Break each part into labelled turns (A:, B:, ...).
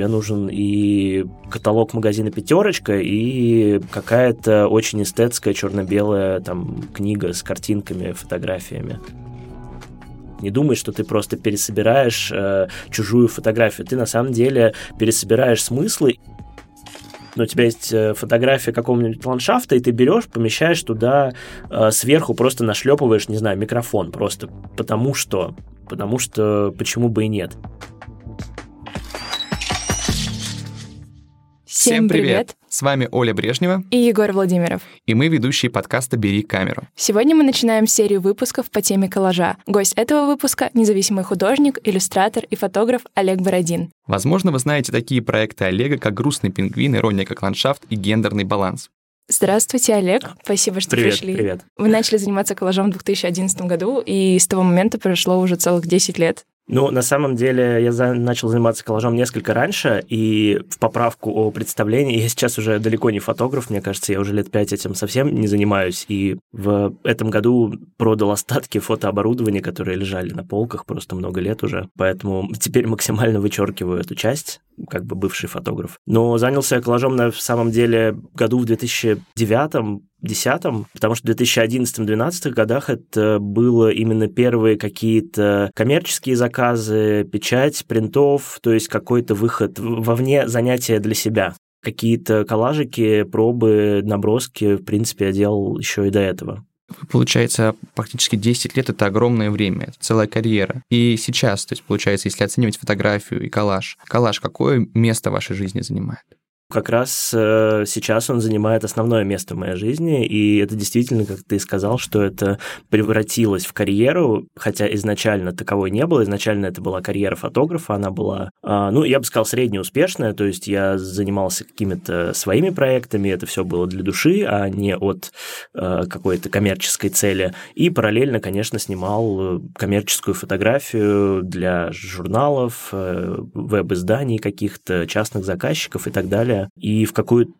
A: тебе нужен и каталог магазина «Пятерочка», и какая-то очень эстетская черно-белая там книга с картинками, фотографиями. Не думай, что ты просто пересобираешь э, чужую фотографию. Ты на самом деле пересобираешь смыслы но у тебя есть э, фотография какого-нибудь ландшафта, и ты берешь, помещаешь туда э, сверху, просто нашлепываешь, не знаю, микрофон, просто потому что, потому что почему бы и нет.
B: Всем привет!
C: С вами Оля Брежнева
B: и Егор Владимиров.
C: И мы ведущие подкаста «Бери камеру».
B: Сегодня мы начинаем серию выпусков по теме коллажа. Гость этого выпуска — независимый художник, иллюстратор и фотограф Олег Бородин.
C: Возможно, вы знаете такие проекты Олега, как «Грустный пингвин», «Ирония как ландшафт» и «Гендерный баланс».
B: Здравствуйте, Олег. Спасибо, что
A: привет,
B: пришли.
A: Привет.
B: Вы начали заниматься коллажом в 2011 году, и с того момента прошло уже целых 10 лет.
A: Ну, на самом деле, я за... начал заниматься коллажом несколько раньше, и в поправку о представлении, я сейчас уже далеко не фотограф, мне кажется, я уже лет пять этим совсем не занимаюсь, и в этом году продал остатки фотооборудования, которые лежали на полках просто много лет уже, поэтому теперь максимально вычеркиваю эту часть, как бы бывший фотограф. Но занялся я коллажом на самом деле году в 2009 2010, потому что в 2011-2012 годах это было именно первые какие-то коммерческие заказы, печать принтов, то есть какой-то выход вовне занятия для себя. Какие-то коллажики, пробы, наброски, в принципе, я делал еще и до этого.
C: Получается, практически 10 лет — это огромное время, это целая карьера. И сейчас, то есть, получается, если оценивать фотографию и коллаж, коллаж какое место в вашей жизни занимает?
A: Как раз э, сейчас он занимает основное место в моей жизни, и это действительно, как ты сказал, что это превратилось в карьеру, хотя изначально таковой не было, изначально это была карьера фотографа, она была, э, ну, я бы сказал, среднеуспешная, то есть я занимался какими-то своими проектами, это все было для души, а не от э, какой-то коммерческой цели, и параллельно, конечно, снимал коммерческую фотографию для журналов, э, веб-изданий каких-то, частных заказчиков и так далее, и в какую-то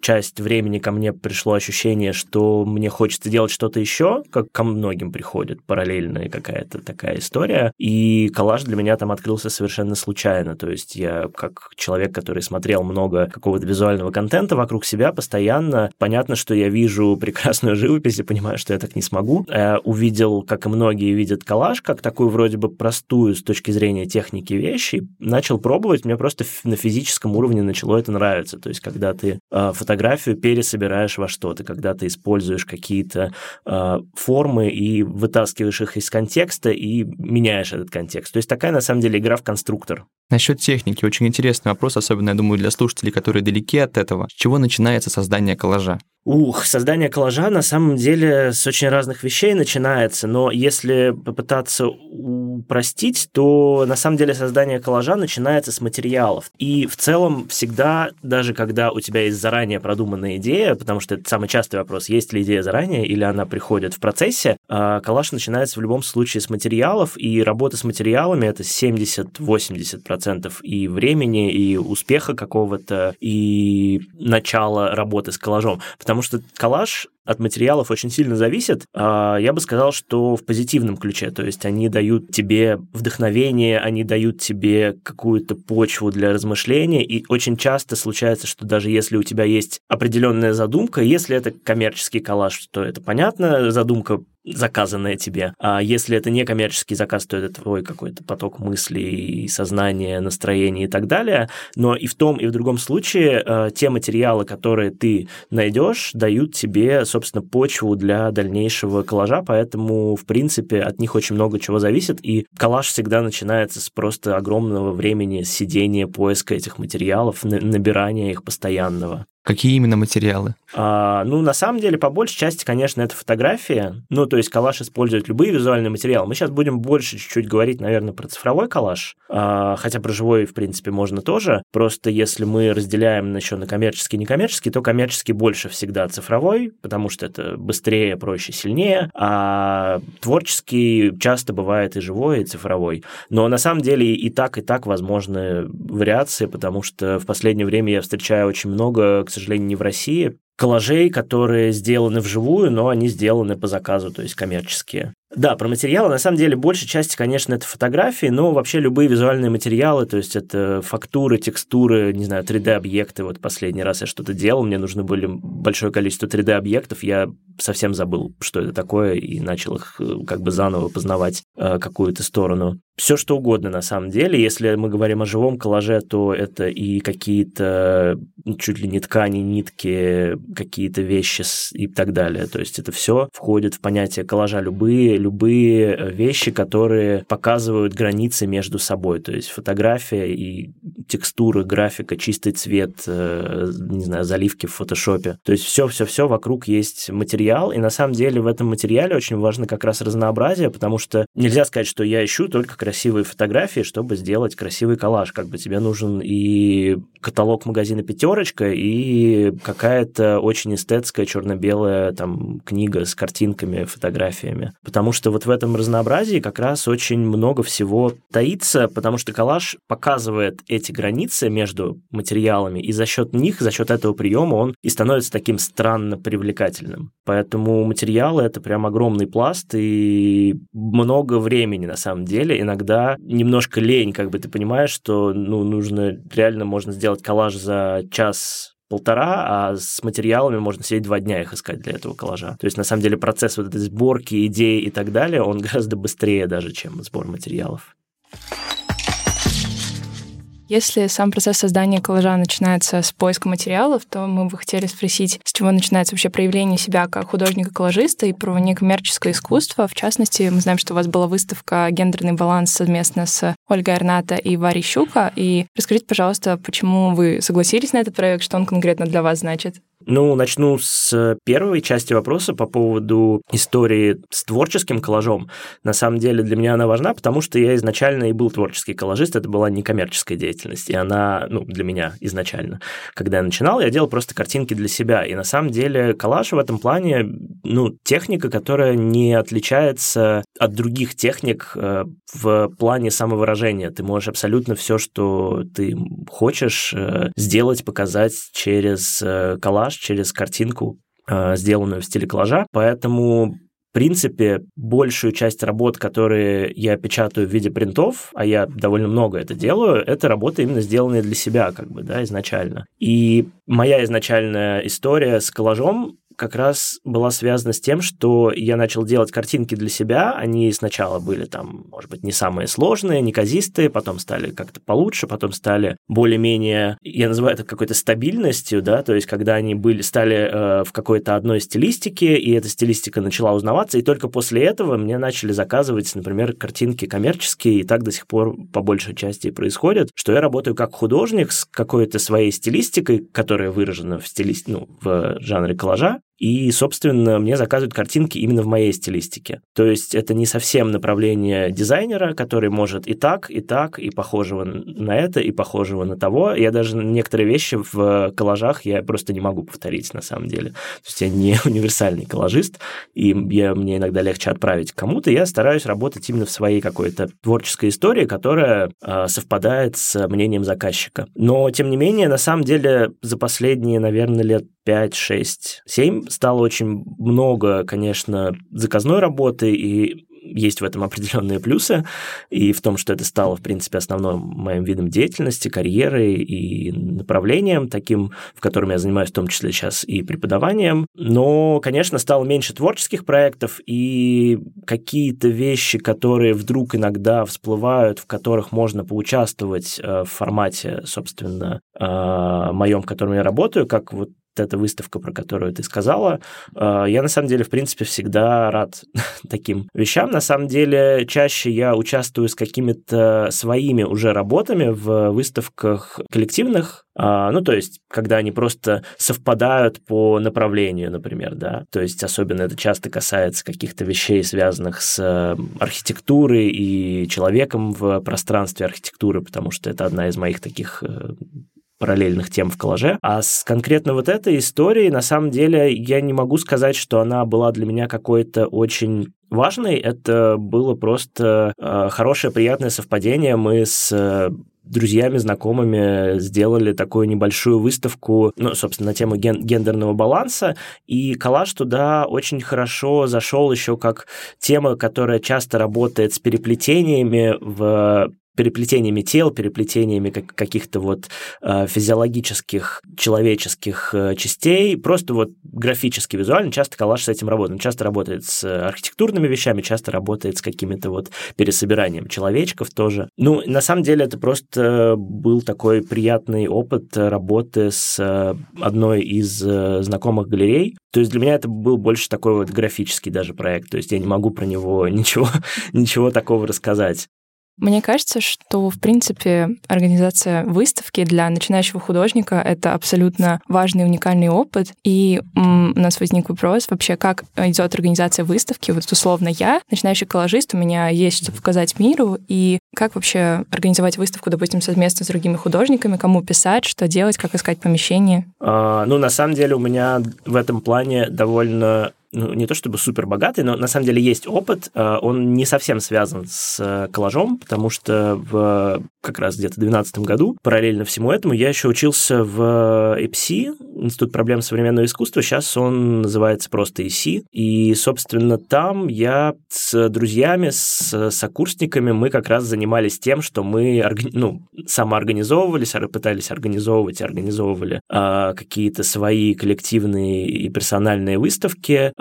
A: часть времени ко мне пришло ощущение, что мне хочется делать что-то еще, как ко многим приходит параллельная какая-то такая история. И коллаж для меня там открылся совершенно случайно. То есть я как человек, который смотрел много какого-то визуального контента вокруг себя постоянно, понятно, что я вижу прекрасную живопись и понимаю, что я так не смогу. Я увидел, как и многие видят коллаж, как такую вроде бы простую с точки зрения техники вещи, начал пробовать, мне просто на физическом уровне начало это нравиться. То есть когда ты э, фотографию пересобираешь во что-то, когда ты используешь какие-то э, формы и вытаскиваешь их из контекста и меняешь этот контекст. То есть такая, на самом деле, игра в конструктор.
C: Насчет техники, очень интересный вопрос, особенно, я думаю, для слушателей, которые далеки от этого. С чего начинается создание коллажа?
A: Ух, создание коллажа на самом деле с очень разных вещей начинается, но если попытаться упростить, то на самом деле создание коллажа начинается с материалов. И в целом всегда, даже когда у тебя есть заранее продуманная идея, потому что это самый частый вопрос, есть ли идея заранее или она приходит в процессе, а коллаж начинается в любом случае с материалов, и работа с материалами — это 70-80% и времени, и успеха какого-то, и начала работы с коллажом. Потому что коллаж от материалов очень сильно зависит. А, я бы сказал, что в позитивном ключе, то есть они дают тебе вдохновение, они дают тебе какую-то почву для размышления, и очень часто случается, что даже если у тебя есть определенная задумка, если это коммерческий коллаж, то это понятно, задумка заказанное тебе. А если это не коммерческий заказ, то это твой какой-то поток мыслей, сознания, настроения и так далее. Но и в том, и в другом случае э, те материалы, которые ты найдешь, дают тебе, собственно, почву для дальнейшего коллажа, поэтому, в принципе, от них очень много чего зависит, и коллаж всегда начинается с просто огромного времени сидения, поиска этих материалов, набирания их постоянного.
C: Какие именно материалы?
A: А, ну, на самом деле, по большей части, конечно, это фотография. Ну, то есть коллаж использует любые визуальные материалы. Мы сейчас будем больше чуть-чуть говорить, наверное, про цифровой коллаж. А, хотя про живой, в принципе, можно тоже. Просто если мы разделяем еще на коммерческий и некоммерческий, то коммерческий больше всегда цифровой, потому что это быстрее, проще, сильнее. А творческий часто бывает и живой, и цифровой. Но на самом деле и так, и так возможны вариации, потому что в последнее время я встречаю очень много, к сожалению, не в России, коллажей, которые сделаны вживую, но они сделаны по заказу, то есть коммерческие. Да, про материалы. На самом деле, большей части, конечно, это фотографии, но вообще любые визуальные материалы, то есть это фактуры, текстуры, не знаю, 3D-объекты. Вот последний раз я что-то делал, мне нужны были большое количество 3D-объектов, я совсем забыл, что это такое, и начал их э, как бы заново познавать э, какую-то сторону все что угодно на самом деле. Если мы говорим о живом коллаже, то это и какие-то ну, чуть ли не ткани, нитки, какие-то вещи и так далее. То есть это все входит в понятие коллажа. Любые, любые э, вещи, которые показывают границы между собой. То есть фотография и текстуры, графика, чистый цвет, э, не знаю, заливки в фотошопе. То есть все-все-все вокруг есть материал, и на самом деле в этом материале очень важно как раз разнообразие, потому что нельзя сказать, что я ищу только красивые фотографии, чтобы сделать красивый коллаж. Как бы тебе нужен и каталог магазина «Пятерочка», и какая-то очень эстетская черно-белая там книга с картинками, фотографиями. Потому что вот в этом разнообразии как раз очень много всего таится, потому что коллаж показывает эти границы между материалами, и за счет них, за счет этого приема он и становится таким странно привлекательным. Поэтому материалы — это прям огромный пласт, и много времени на самом деле. Иногда иногда немножко лень, как бы ты понимаешь, что ну, нужно, реально можно сделать коллаж за час полтора, а с материалами можно сидеть два дня их искать для этого коллажа. То есть, на самом деле, процесс вот этой сборки, идей и так далее, он гораздо быстрее даже, чем сбор материалов.
B: Если сам процесс создания коллажа начинается с поиска материалов, то мы бы хотели спросить, с чего начинается вообще проявление себя как художника-коллажиста и про некоммерческое искусство. В частности, мы знаем, что у вас была выставка «Гендерный баланс» совместно с Ольгой Арната и Варей Щука. И расскажите, пожалуйста, почему вы согласились на этот проект, что он конкретно для вас значит?
A: Ну, начну с первой части вопроса по поводу истории с творческим коллажом. На самом деле для меня она важна, потому что я изначально и был творческий коллажист, это была некоммерческая деятельность, и она, ну, для меня изначально. Когда я начинал, я делал просто картинки для себя, и на самом деле коллаж в этом плане, ну, техника, которая не отличается от других техник э, в плане самовыражения. Ты можешь абсолютно все, что ты хочешь, э, сделать, показать через э, коллаж, через картинку, э, сделанную в стиле коллажа. Поэтому в принципе, большую часть работ, которые я печатаю в виде принтов, а я довольно много это делаю, это работы именно сделанные для себя, как бы, да, изначально. И моя изначальная история с коллажом как раз была связана с тем, что я начал делать картинки для себя. Они сначала были там, может быть, не самые сложные, неказистые, потом стали как-то получше, потом стали более-менее, я называю это какой-то стабильностью, да, то есть когда они были, стали э, в какой-то одной стилистике, и эта стилистика начала узнаваться, и только после этого мне начали заказывать, например, картинки коммерческие, и так до сих пор по большей части происходит, что я работаю как художник с какой-то своей стилистикой, которая выражена в стилист, ну, в жанре коллажа, и, собственно, мне заказывают картинки именно в моей стилистике. То есть это не совсем направление дизайнера, который может и так, и так, и похожего на это, и похожего на того. Я даже некоторые вещи в коллажах я просто не могу повторить на самом деле. То есть я не универсальный коллажист, и я, мне иногда легче отправить кому-то. Я стараюсь работать именно в своей какой-то творческой истории, которая э, совпадает с мнением заказчика. Но, тем не менее, на самом деле, за последние, наверное, лет 5, 6, 7 стало очень много, конечно, заказной работы, и есть в этом определенные плюсы, и в том, что это стало, в принципе, основным моим видом деятельности, карьеры и направлением таким, в котором я занимаюсь в том числе сейчас и преподаванием. Но, конечно, стало меньше творческих проектов, и какие-то вещи, которые вдруг иногда всплывают, в которых можно поучаствовать э, в формате, собственно, э, моем, в котором я работаю, как вот эта выставка, про которую ты сказала. А, я, на самом деле, в принципе, всегда рад таким вещам. На самом деле, чаще я участвую с какими-то своими уже работами в выставках коллективных, а, ну, то есть, когда они просто совпадают по направлению, например, да, то есть, особенно это часто касается каких-то вещей, связанных с архитектурой и человеком в пространстве архитектуры, потому что это одна из моих таких э, параллельных тем в коллаже. А с конкретно вот этой историей, на самом деле, я не могу сказать, что она была для меня какой-то очень важной. Это было просто э, хорошее, приятное совпадение. Мы с э, друзьями, знакомыми сделали такую небольшую выставку, ну, собственно, на тему ген- гендерного баланса, и коллаж туда очень хорошо зашел еще как тема, которая часто работает с переплетениями в переплетениями тел, переплетениями каких-то вот э, физиологических, человеческих э, частей, просто вот графически, визуально часто коллаж с этим работает. Он часто работает с архитектурными вещами, часто работает с какими-то вот пересобиранием человечков тоже. Ну, на самом деле это просто был такой приятный опыт работы с э, одной из знакомых галерей. То есть для меня это был больше такой вот графический даже проект, то есть я не могу про него ничего, ничего такого рассказать.
B: Мне кажется, что, в принципе, организация выставки для начинающего художника — это абсолютно важный уникальный опыт. И у нас возник вопрос вообще, как идет организация выставки. Вот условно я, начинающий коллажист, у меня есть что показать миру, и как вообще организовать выставку, допустим, совместно с другими художниками, кому писать, что делать, как искать помещение?
A: А, ну, на самом деле у меня в этом плане довольно ну, не то чтобы супер богатый, но на самом деле есть опыт. А, он не совсем связан с э, коллажом, потому что в как раз где-то в 2012 году, параллельно всему этому, я еще учился в ЭПСИ, Институт проблем современного искусства. Сейчас он называется просто ИСИ. И, собственно, там я с друзьями, с сокурсниками, мы как раз занимались тем, что мы ну, самоорганизовывались, пытались организовывать и организовывали а, какие-то свои коллективные и персональные выставки,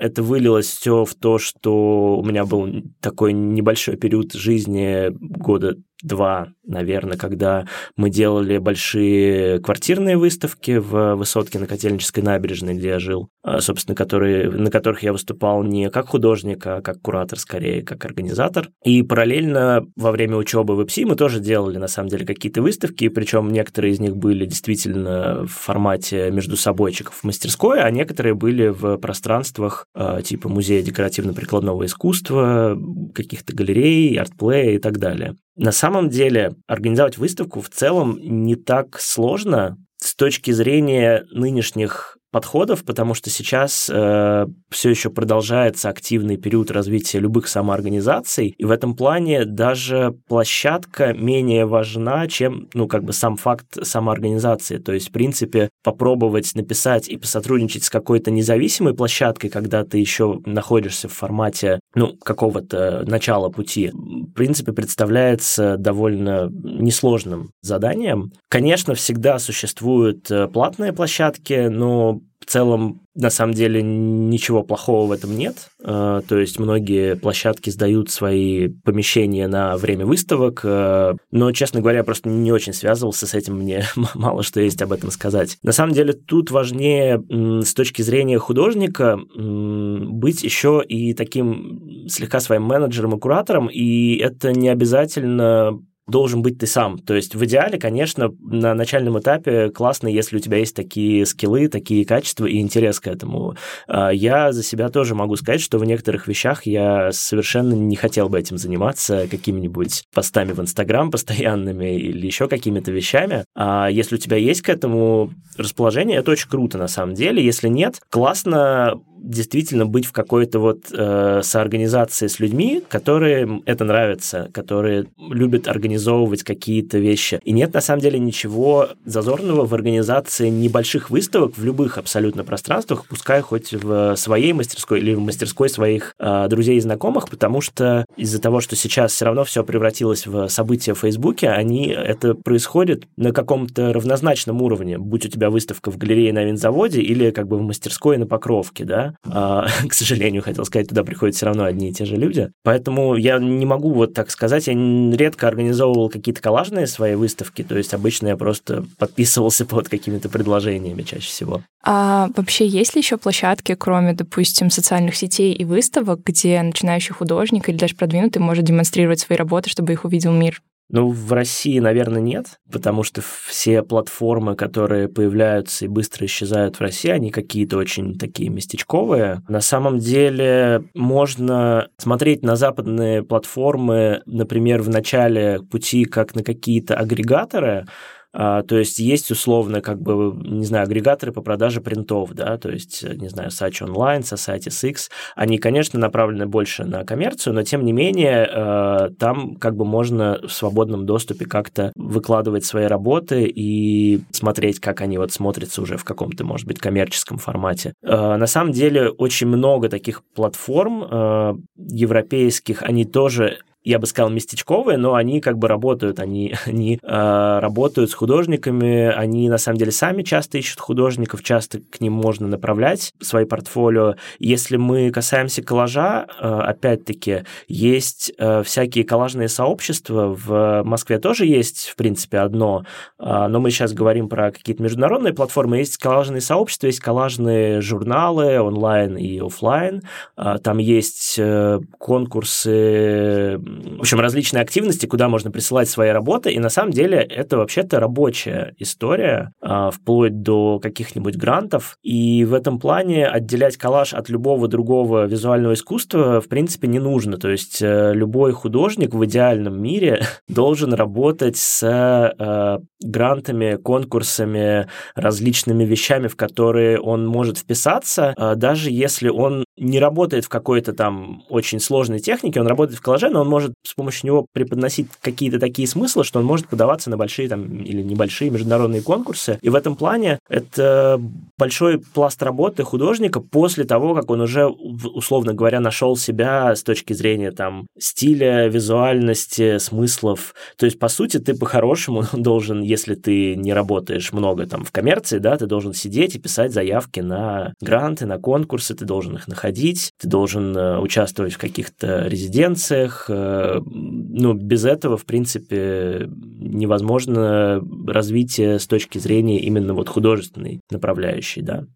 A: это вылилось все в то, что у меня был такой небольшой период жизни года два, наверное, когда мы делали большие квартирные выставки в высотке на Котельнической набережной, где я жил, а, собственно, которые, на которых я выступал не как художник, а как куратор, скорее, как организатор. И параллельно во время учебы в ИПСИ мы тоже делали, на самом деле, какие-то выставки, причем некоторые из них были действительно в формате между собойчиков в мастерской, а некоторые были в пространствах а, типа музея декоративно-прикладного искусства, каких-то галерей, артплея и так далее. На самом деле организовать выставку в целом не так сложно с точки зрения нынешних подходов, потому что сейчас э, все еще продолжается активный период развития любых самоорганизаций, и в этом плане даже площадка менее важна, чем, ну, как бы сам факт самоорганизации. То есть, в принципе, попробовать написать и посотрудничать с какой-то независимой площадкой, когда ты еще находишься в формате, ну, какого-то начала пути, в принципе, представляется довольно несложным заданием. Конечно, всегда существуют э, платные площадки, но в целом, на самом деле, ничего плохого в этом нет. Э, то есть многие площадки сдают свои помещения на время выставок, э, но, честно говоря, я просто не очень связывался с этим, мне мало что есть об этом сказать. На самом деле, тут важнее с точки зрения художника быть еще и таким слегка своим менеджером и куратором, и это не обязательно должен быть ты сам. То есть в идеале, конечно, на начальном этапе классно, если у тебя есть такие скиллы, такие качества и интерес к этому. А, я за себя тоже могу сказать, что в некоторых вещах я совершенно не хотел бы этим заниматься, какими-нибудь постами в Инстаграм постоянными или еще какими-то вещами. А если у тебя есть к этому расположение, это очень круто на самом деле. Если нет, классно действительно быть в какой-то вот э, соорганизации с людьми, которые это нравится, которые любят организовывать какие-то вещи. И нет на самом деле ничего зазорного в организации небольших выставок в любых абсолютно пространствах, пускай хоть в своей мастерской или в мастерской своих э, друзей и знакомых, потому что из-за того, что сейчас все равно все превратилось в события в Фейсбуке, они это происходит на каком-то равнозначном уровне, будь у тебя выставка в галерее на винзаводе или как бы в мастерской на Покровке, да, а, к сожалению, хотел сказать, туда приходят все равно одни и те же люди. Поэтому я не могу вот так сказать, я редко организовывал какие-то коллажные свои выставки, то есть обычно я просто подписывался под какими-то предложениями чаще всего.
B: А вообще есть ли еще площадки, кроме, допустим, социальных сетей и выставок, где начинающий художник или даже продвинутый может демонстрировать свои работы, чтобы их увидел мир?
A: Ну, в России, наверное, нет, потому что все платформы, которые появляются и быстро исчезают в России, они какие-то очень такие местечковые. На самом деле можно смотреть на западные платформы, например, в начале пути как на какие-то агрегаторы, то есть есть условно, как бы, не знаю, агрегаторы по продаже принтов, да, то есть, не знаю, Sach Online, Society X, они, конечно, направлены больше на коммерцию, но тем не менее э, там как бы можно в свободном доступе как-то выкладывать свои работы и смотреть, как они вот смотрятся уже в каком-то, может быть, коммерческом формате. Э, на самом деле очень много таких платформ э, европейских, они тоже я бы сказал, местечковые, но они как бы работают, они, они э, работают с художниками, они на самом деле сами часто ищут художников, часто к ним можно направлять свои портфолио. Если мы касаемся коллажа, э, опять-таки, есть э, всякие коллажные сообщества, в Москве тоже есть, в принципе, одно, э, но мы сейчас говорим про какие-то международные платформы, есть коллажные сообщества, есть коллажные журналы онлайн и офлайн, э, там есть э, конкурсы в общем, различные активности, куда можно присылать свои работы, и на самом деле это вообще-то рабочая история, а, вплоть до каких-нибудь грантов, и в этом плане отделять коллаж от любого другого визуального искусства в принципе не нужно, то есть э, любой художник в идеальном мире должен работать с э, грантами, конкурсами, различными вещами, в которые он может вписаться, а, даже если он не работает в какой-то там очень сложной технике, он работает в коллаже, но он может с помощью него преподносить какие-то такие смыслы, что он может подаваться на большие там или небольшие международные конкурсы. И в этом плане это большой пласт работы художника после того, как он уже, условно говоря, нашел себя с точки зрения там стиля, визуальности, смыслов. То есть, по сути, ты по-хорошему должен, если ты не работаешь много там в коммерции, да, ты должен сидеть и писать заявки на гранты, на конкурсы, ты должен их находить, ты должен э, участвовать в каких-то резиденциях, э, ну, без этого, в принципе, невозможно развитие с точки зрения именно вот художественной направляющей, да.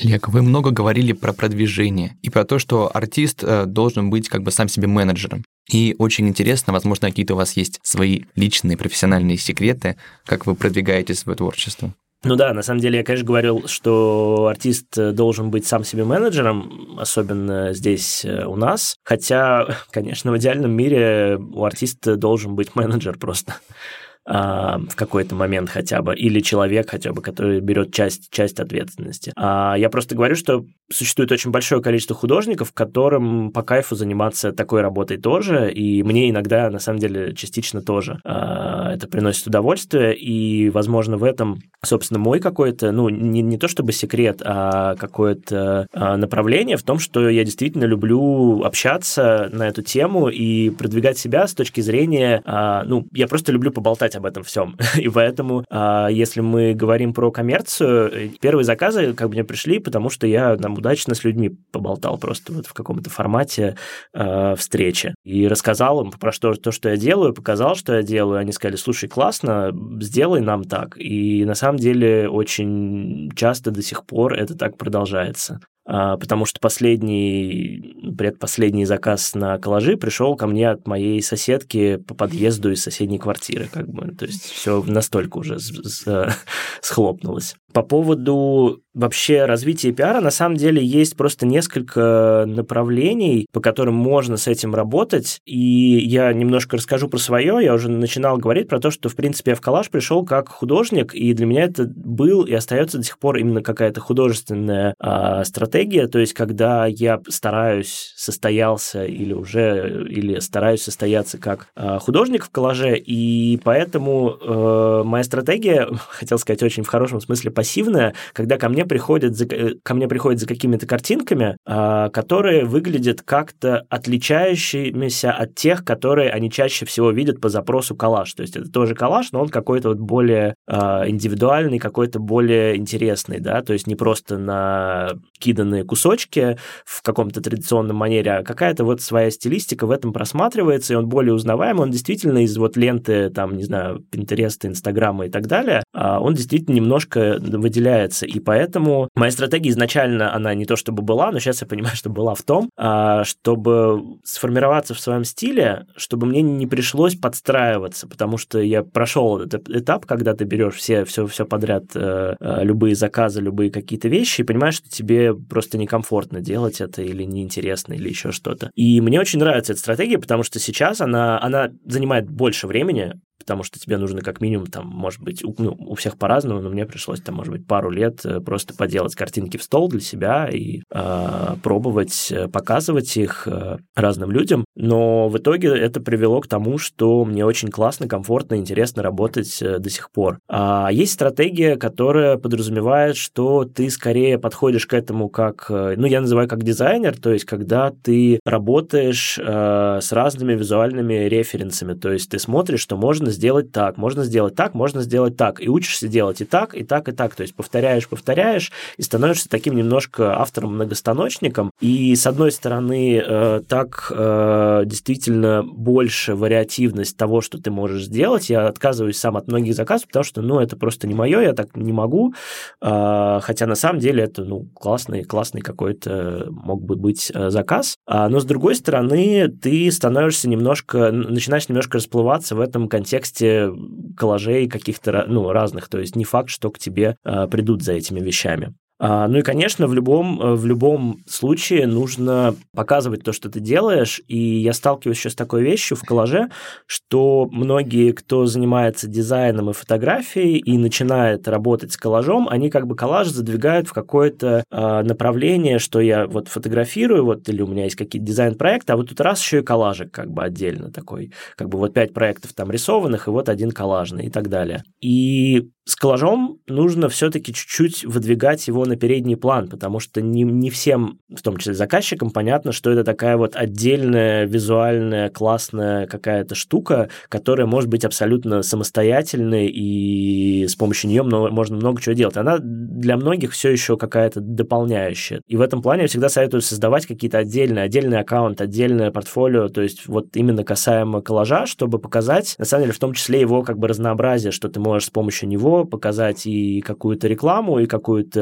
C: Олег, вы много говорили про продвижение и про то, что артист э, должен быть как бы сам себе менеджером. И очень интересно, возможно, какие-то у вас есть свои личные профессиональные секреты, как вы продвигаете свое творчество.
A: Ну да, на самом деле я, конечно, говорил, что артист должен быть сам себе менеджером, особенно здесь э, у нас. Хотя, конечно, в идеальном мире у артиста должен быть менеджер просто а, в какой-то момент хотя бы, или человек хотя бы, который берет часть, часть ответственности. А я просто говорю, что существует очень большое количество художников, которым по кайфу заниматься такой работой тоже, и мне иногда, на самом деле, частично тоже а, это приносит удовольствие, и, возможно, в этом, собственно, мой какой-то, ну, не, не то чтобы секрет, а какое-то а, направление в том, что я действительно люблю общаться на эту тему и продвигать себя с точки зрения, а, ну, я просто люблю поболтать знать об этом всем. И поэтому, а, если мы говорим про коммерцию, первые заказы как бы мне пришли, потому что я там удачно с людьми поболтал просто вот в каком-то формате э, встречи. И рассказал им про что, то, что я делаю, показал, что я делаю. Они сказали, слушай, классно, сделай нам так. И на самом деле очень часто до сих пор это так продолжается. А, потому что последний, предпоследний заказ на коллажи пришел ко мне от моей соседки по подъезду из соседней квартиры, как бы, то есть все настолько уже схлопнулось. По поводу вообще развития пиара, на самом деле есть просто несколько направлений, по которым можно с этим работать, и я немножко расскажу про свое, я уже начинал говорить про то, что, в принципе, я в коллаж пришел как художник, и для меня это был и остается до сих пор именно какая-то художественная а, стратегия, то есть когда я стараюсь состоялся или уже, или стараюсь состояться как а, художник в коллаже, и поэтому а, моя стратегия, хотел сказать очень в хорошем смысле, пассивная, когда ко мне приходят за, э, ко мне приходят за какими-то картинками, а, которые выглядят как-то отличающимися от тех, которые они чаще всего видят по запросу коллаж. То есть это тоже коллаж, но он какой-то вот более а, индивидуальный, какой-то более интересный, да, то есть не просто на киданные кусочки в каком-то традиционном манере, а какая-то вот своя стилистика в этом просматривается, и он более узнаваемый, он действительно из вот ленты, там, не знаю, Пинтереста, Инстаграма и так далее, а он действительно немножко выделяется. И поэтому моя стратегия изначально, она не то чтобы была, но сейчас я понимаю, что была в том, а, чтобы сформироваться в своем стиле, чтобы мне не пришлось подстраиваться, потому что я прошел этот этап, когда ты берешь все, все, все подряд, э, э, любые заказы, любые какие-то вещи, и понимаешь, что тебе просто некомфортно делать это или неинтересно, или еще что-то. И мне очень нравится эта стратегия, потому что сейчас она, она занимает больше времени, потому что тебе нужно как минимум, там, может быть, у, ну, у всех по-разному, но мне пришлось, там, может быть, пару лет э, просто поделать картинки в стол для себя и э, пробовать показывать их э, разным людям. Но в итоге это привело к тому, что мне очень классно, комфортно, интересно работать э, до сих пор. А есть стратегия, которая подразумевает, что ты скорее подходишь к этому как, ну, я называю как дизайнер, то есть когда ты работаешь э, с разными визуальными референсами, то есть ты смотришь, что можно сделать так, можно сделать так, можно сделать так, и учишься делать и так, и так, и так, то есть повторяешь, повторяешь, и становишься таким немножко автором-многостаночником, и с одной стороны, э, так э, действительно больше вариативность того, что ты можешь сделать, я отказываюсь сам от многих заказов, потому что, ну, это просто не мое, я так не могу, э, хотя на самом деле это, ну, классный, классный какой-то мог бы быть заказ, а, но с другой стороны, ты становишься немножко, начинаешь немножко расплываться в этом контексте коллажей каких-то ну, разных. То есть не факт, что к тебе а, придут за этими вещами. А, ну и, конечно, в любом, э, в любом случае нужно показывать то, что ты делаешь. И я сталкиваюсь еще с такой вещью в коллаже, что многие, кто занимается дизайном и фотографией и начинает работать с коллажом, они как бы коллаж задвигают в какое-то э, направление, что я вот фотографирую, вот или у меня есть какие-то дизайн-проекты, а вот тут раз еще и коллажик как бы отдельно такой, как бы вот пять проектов там рисованных, и вот один коллажный и так далее. И с коллажом нужно все-таки чуть-чуть выдвигать его передний план, потому что не, не всем, в том числе заказчикам, понятно, что это такая вот отдельная визуальная классная какая-то штука, которая может быть абсолютно самостоятельной, и с помощью нее можно много чего делать. Она для многих все еще какая-то дополняющая. И в этом плане я всегда советую создавать какие-то отдельные, отдельный аккаунт, отдельное портфолио, то есть вот именно касаемо коллажа, чтобы показать, на самом деле, в том числе его как бы разнообразие, что ты можешь с помощью него показать и какую-то рекламу, и какую-то,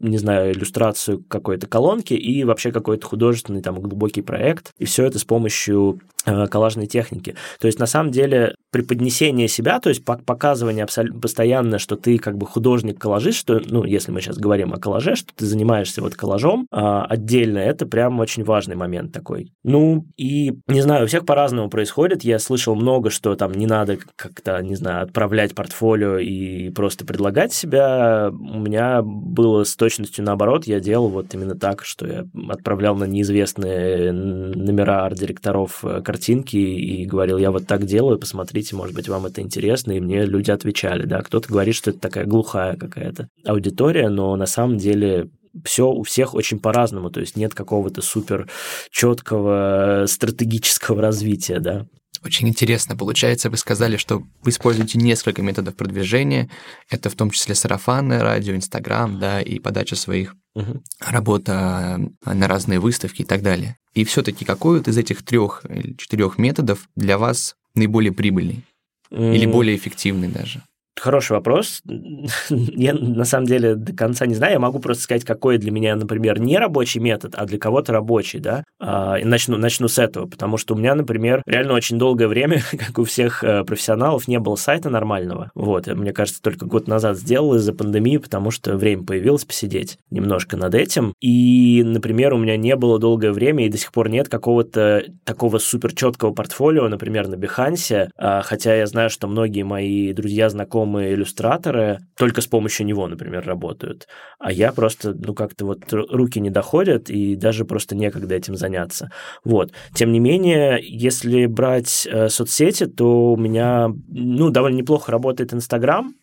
A: не знаю, иллюстрацию какой-то колонки, и вообще какой-то художественный там глубокий проект. И все это с помощью э, коллажной техники. То есть, на самом деле, преподнесение себя, то есть показывание абсолютно постоянно, что ты как бы художник-коллажист, что, ну, если мы сейчас говорим о коллаже, что ты занимаешься вот коллажом а, отдельно, это прям очень важный момент такой. Ну, и, не знаю, у всех по-разному происходит. Я слышал много, что там не надо как-то, не знаю, отправлять портфолио и просто предлагать себя. У меня было с точностью наоборот. Я делал вот именно так, что я отправлял на неизвестные номера арт-директоров э, картинки и говорил, я вот так делаю, посмотри смотрите, может быть, вам это интересно, и мне люди отвечали, да, кто-то говорит, что это такая глухая какая-то аудитория, но на самом деле все у всех очень по-разному, то есть нет какого-то супер четкого стратегического развития, да.
C: Очень интересно. Получается, вы сказали, что вы используете несколько методов продвижения. Это в том числе сарафанное радио, Инстаграм, да, и подача своих угу. работа на разные выставки и так далее. И все-таки какой вот из этих трех или четырех методов для вас наиболее прибыльный? Или более эффективный даже?
A: Хороший вопрос. Я на самом деле до конца не знаю. Я могу просто сказать, какой для меня, например, не рабочий метод, а для кого-то рабочий, да. А, и начну, начну с этого, потому что у меня, например, реально очень долгое время, как у всех э, профессионалов, не было сайта нормального. Вот, мне кажется, только год назад сделал из-за пандемии, потому что время появилось посидеть немножко над этим. И, например, у меня не было долгое время и до сих пор нет какого-то такого супер четкого портфолио, например, на Behance, а, хотя я знаю, что многие мои друзья, знакомые знакомые иллюстраторы только с помощью него, например, работают. А я просто, ну, как-то вот руки не доходят, и даже просто некогда этим заняться. Вот. Тем не менее, если брать э, соцсети, то у меня, ну, довольно неплохо работает Инстаграм,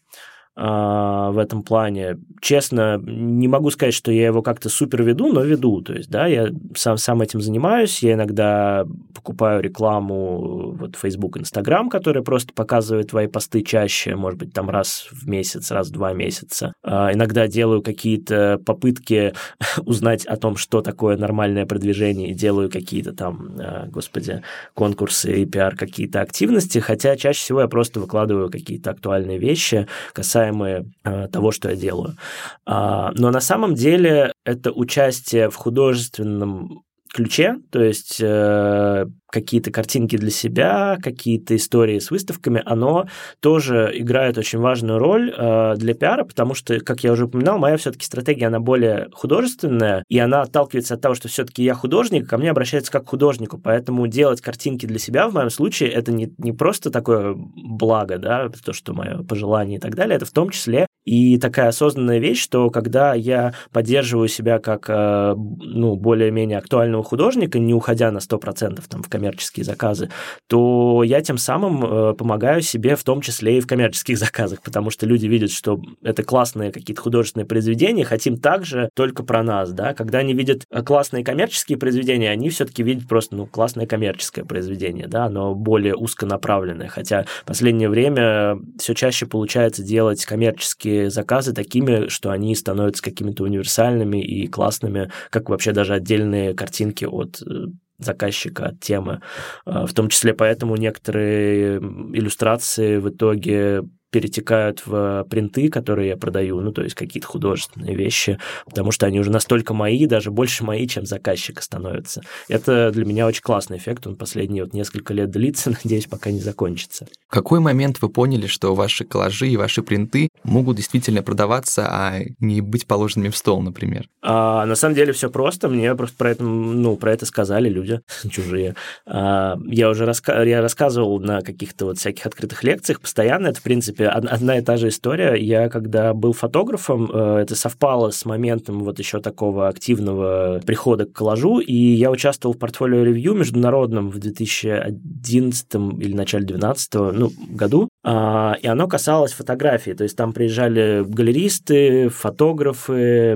A: в этом плане. Честно, не могу сказать, что я его как-то супер веду, но веду. То есть, да, я сам, сам этим занимаюсь, я иногда покупаю рекламу вот Facebook, Instagram, которая просто показывает твои посты чаще, может быть, там раз в месяц, раз в два месяца. А, иногда делаю какие-то попытки узнать о том, что такое нормальное продвижение, и делаю какие-то там, а, господи, конкурсы и пиар, какие-то активности, хотя чаще всего я просто выкладываю какие-то актуальные вещи, касаемо касаемые э, того, что я делаю. А, но на самом деле это участие в художественном ключе, то есть э, какие-то картинки для себя, какие-то истории с выставками, оно тоже играет очень важную роль э, для пиара, потому что, как я уже упоминал, моя все-таки стратегия, она более художественная, и она отталкивается от того, что все-таки я художник, ко мне обращается как к художнику, поэтому делать картинки для себя в моем случае это не, не просто такое благо, да, то, что мое пожелание и так далее, это в том числе и такая осознанная вещь, что когда я поддерживаю себя как, э, ну, более-менее актуального художника, не уходя на 100% там в коммерческие заказы, то я тем самым э, помогаю себе в том числе и в коммерческих заказах, потому что люди видят, что это классные какие-то художественные произведения, хотим также только про нас, да, когда они видят э, классные коммерческие произведения, они все-таки видят просто, ну, классное коммерческое произведение, да, оно более узконаправленное, хотя в последнее время все чаще получается делать коммерческие заказы такими, что они становятся какими-то универсальными и классными, как вообще даже отдельные картинки от э, заказчика от темы. Э, в том числе поэтому некоторые иллюстрации в итоге перетекают в принты, которые я продаю, ну, то есть какие-то художественные вещи, потому что они уже настолько мои, даже больше мои, чем заказчика становятся. Это для меня очень классный эффект, он последние вот несколько лет длится, надеюсь, пока не закончится.
C: В какой момент вы поняли, что ваши коллажи и ваши принты могут действительно продаваться, а не быть положенными в стол, например?
A: А, на самом деле все просто, мне просто про это, ну, про это сказали люди чужие. А, я уже раска... я рассказывал на каких-то вот всяких открытых лекциях постоянно, это, в принципе, одна и та же история. Я, когда был фотографом, э, это совпало с моментом вот еще такого активного прихода к коллажу, и я участвовал в портфолио-ревью международном в 2011 или начале 2012 ну, году, и оно касалось фотографии, то есть там приезжали галеристы, фотографы,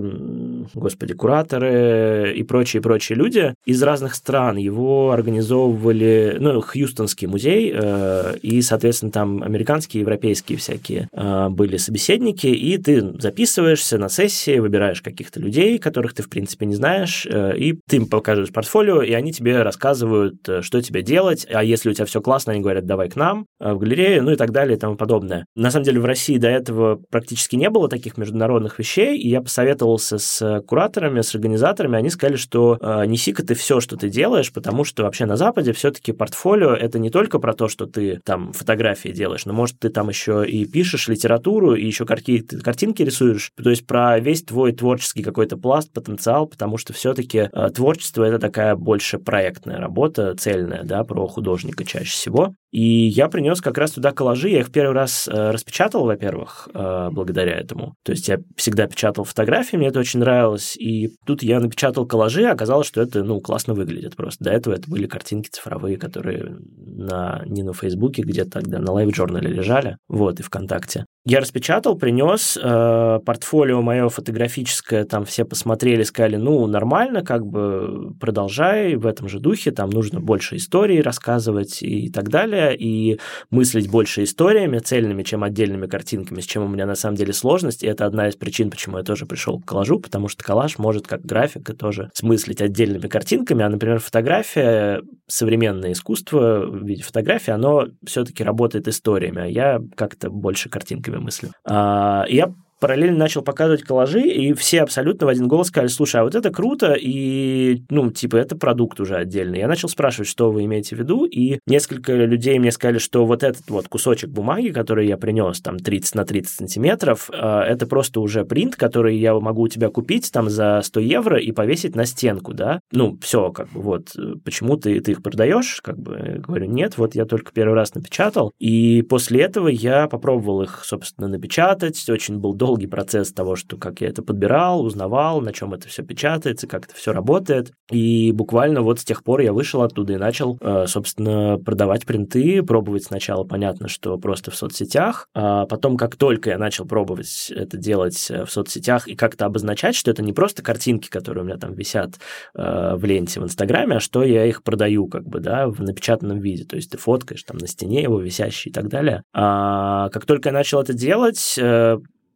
A: господи, кураторы и прочие-прочие люди из разных стран. Его организовывали, ну, Хьюстонский музей, э, и, соответственно, там американские, европейские всякие э, были собеседники, и ты записываешься на сессии, выбираешь каких-то людей, которых ты, в принципе, не знаешь, э, и ты им показываешь портфолио, и они тебе рассказывают, что тебе делать, а если у тебя все классно, они говорят, давай к нам в галерею, ну и так далее и тому подобное. На самом деле в России до этого практически не было таких международных вещей, и я посоветовался с кураторами, с организаторами, они сказали, что э, неси-ка ты все, что ты делаешь, потому что вообще на Западе все-таки портфолио это не только про то, что ты там фотографии делаешь, но может ты там еще и пишешь литературу, и еще какие-то картинки рисуешь, то есть про весь твой творческий какой-то пласт, потенциал, потому что все-таки э, творчество это такая больше проектная работа, цельная, да, про художника чаще всего. И я принес как раз туда коллажи. Я их первый раз э, распечатал, во-первых, э, благодаря этому. То есть я всегда печатал фотографии, мне это очень нравилось. И тут я напечатал коллажи, а оказалось, что это, ну, классно выглядит просто. До этого это были картинки цифровые, которые на, не на Фейсбуке, где-то тогда на Live Journal лежали, вот, и ВКонтакте. Я распечатал, принес, э, портфолио мое фотографическое, там все посмотрели, сказали, ну, нормально, как бы продолжай в этом же духе, там нужно больше историй рассказывать и так далее, и мыслить больше историями цельными, чем отдельными картинками, с чем у меня на самом деле сложность, и это одна из причин, почему я тоже пришел к коллажу, потому что коллаж может как графика тоже смыслить отдельными картинками, а, например, фотография, современное искусство в виде фотографии, оно все-таки работает историями, а я как-то больше картинками мыслю. А, я параллельно начал показывать коллажи, и все абсолютно в один голос сказали, слушай, а вот это круто, и, ну, типа, это продукт уже отдельный. Я начал спрашивать, что вы имеете в виду, и несколько людей мне сказали, что вот этот вот кусочек бумаги, который я принес, там, 30 на 30 сантиметров, а, это просто уже принт, который я могу у тебя купить там за 100 евро и повесить на стенку, да? Ну, все, как бы, вот, почему ты, ты их продаешь? Как бы, говорю, нет, вот я только первый раз напечатал, и после этого я попробовал их, собственно, напечатать, очень был долгий долгий процесс того, что как я это подбирал, узнавал, на чем это все печатается, как это все работает. И буквально вот с тех пор я вышел оттуда и начал, э, собственно, продавать принты, пробовать сначала, понятно, что просто в соцсетях, а потом, как только я начал пробовать это делать э, в соцсетях и как-то обозначать, что это не просто картинки, которые у меня там висят э, в ленте в Инстаграме, а что я их продаю как бы, да, в напечатанном виде. То есть ты фоткаешь там на стене его висящий и так далее. А как только я начал это делать,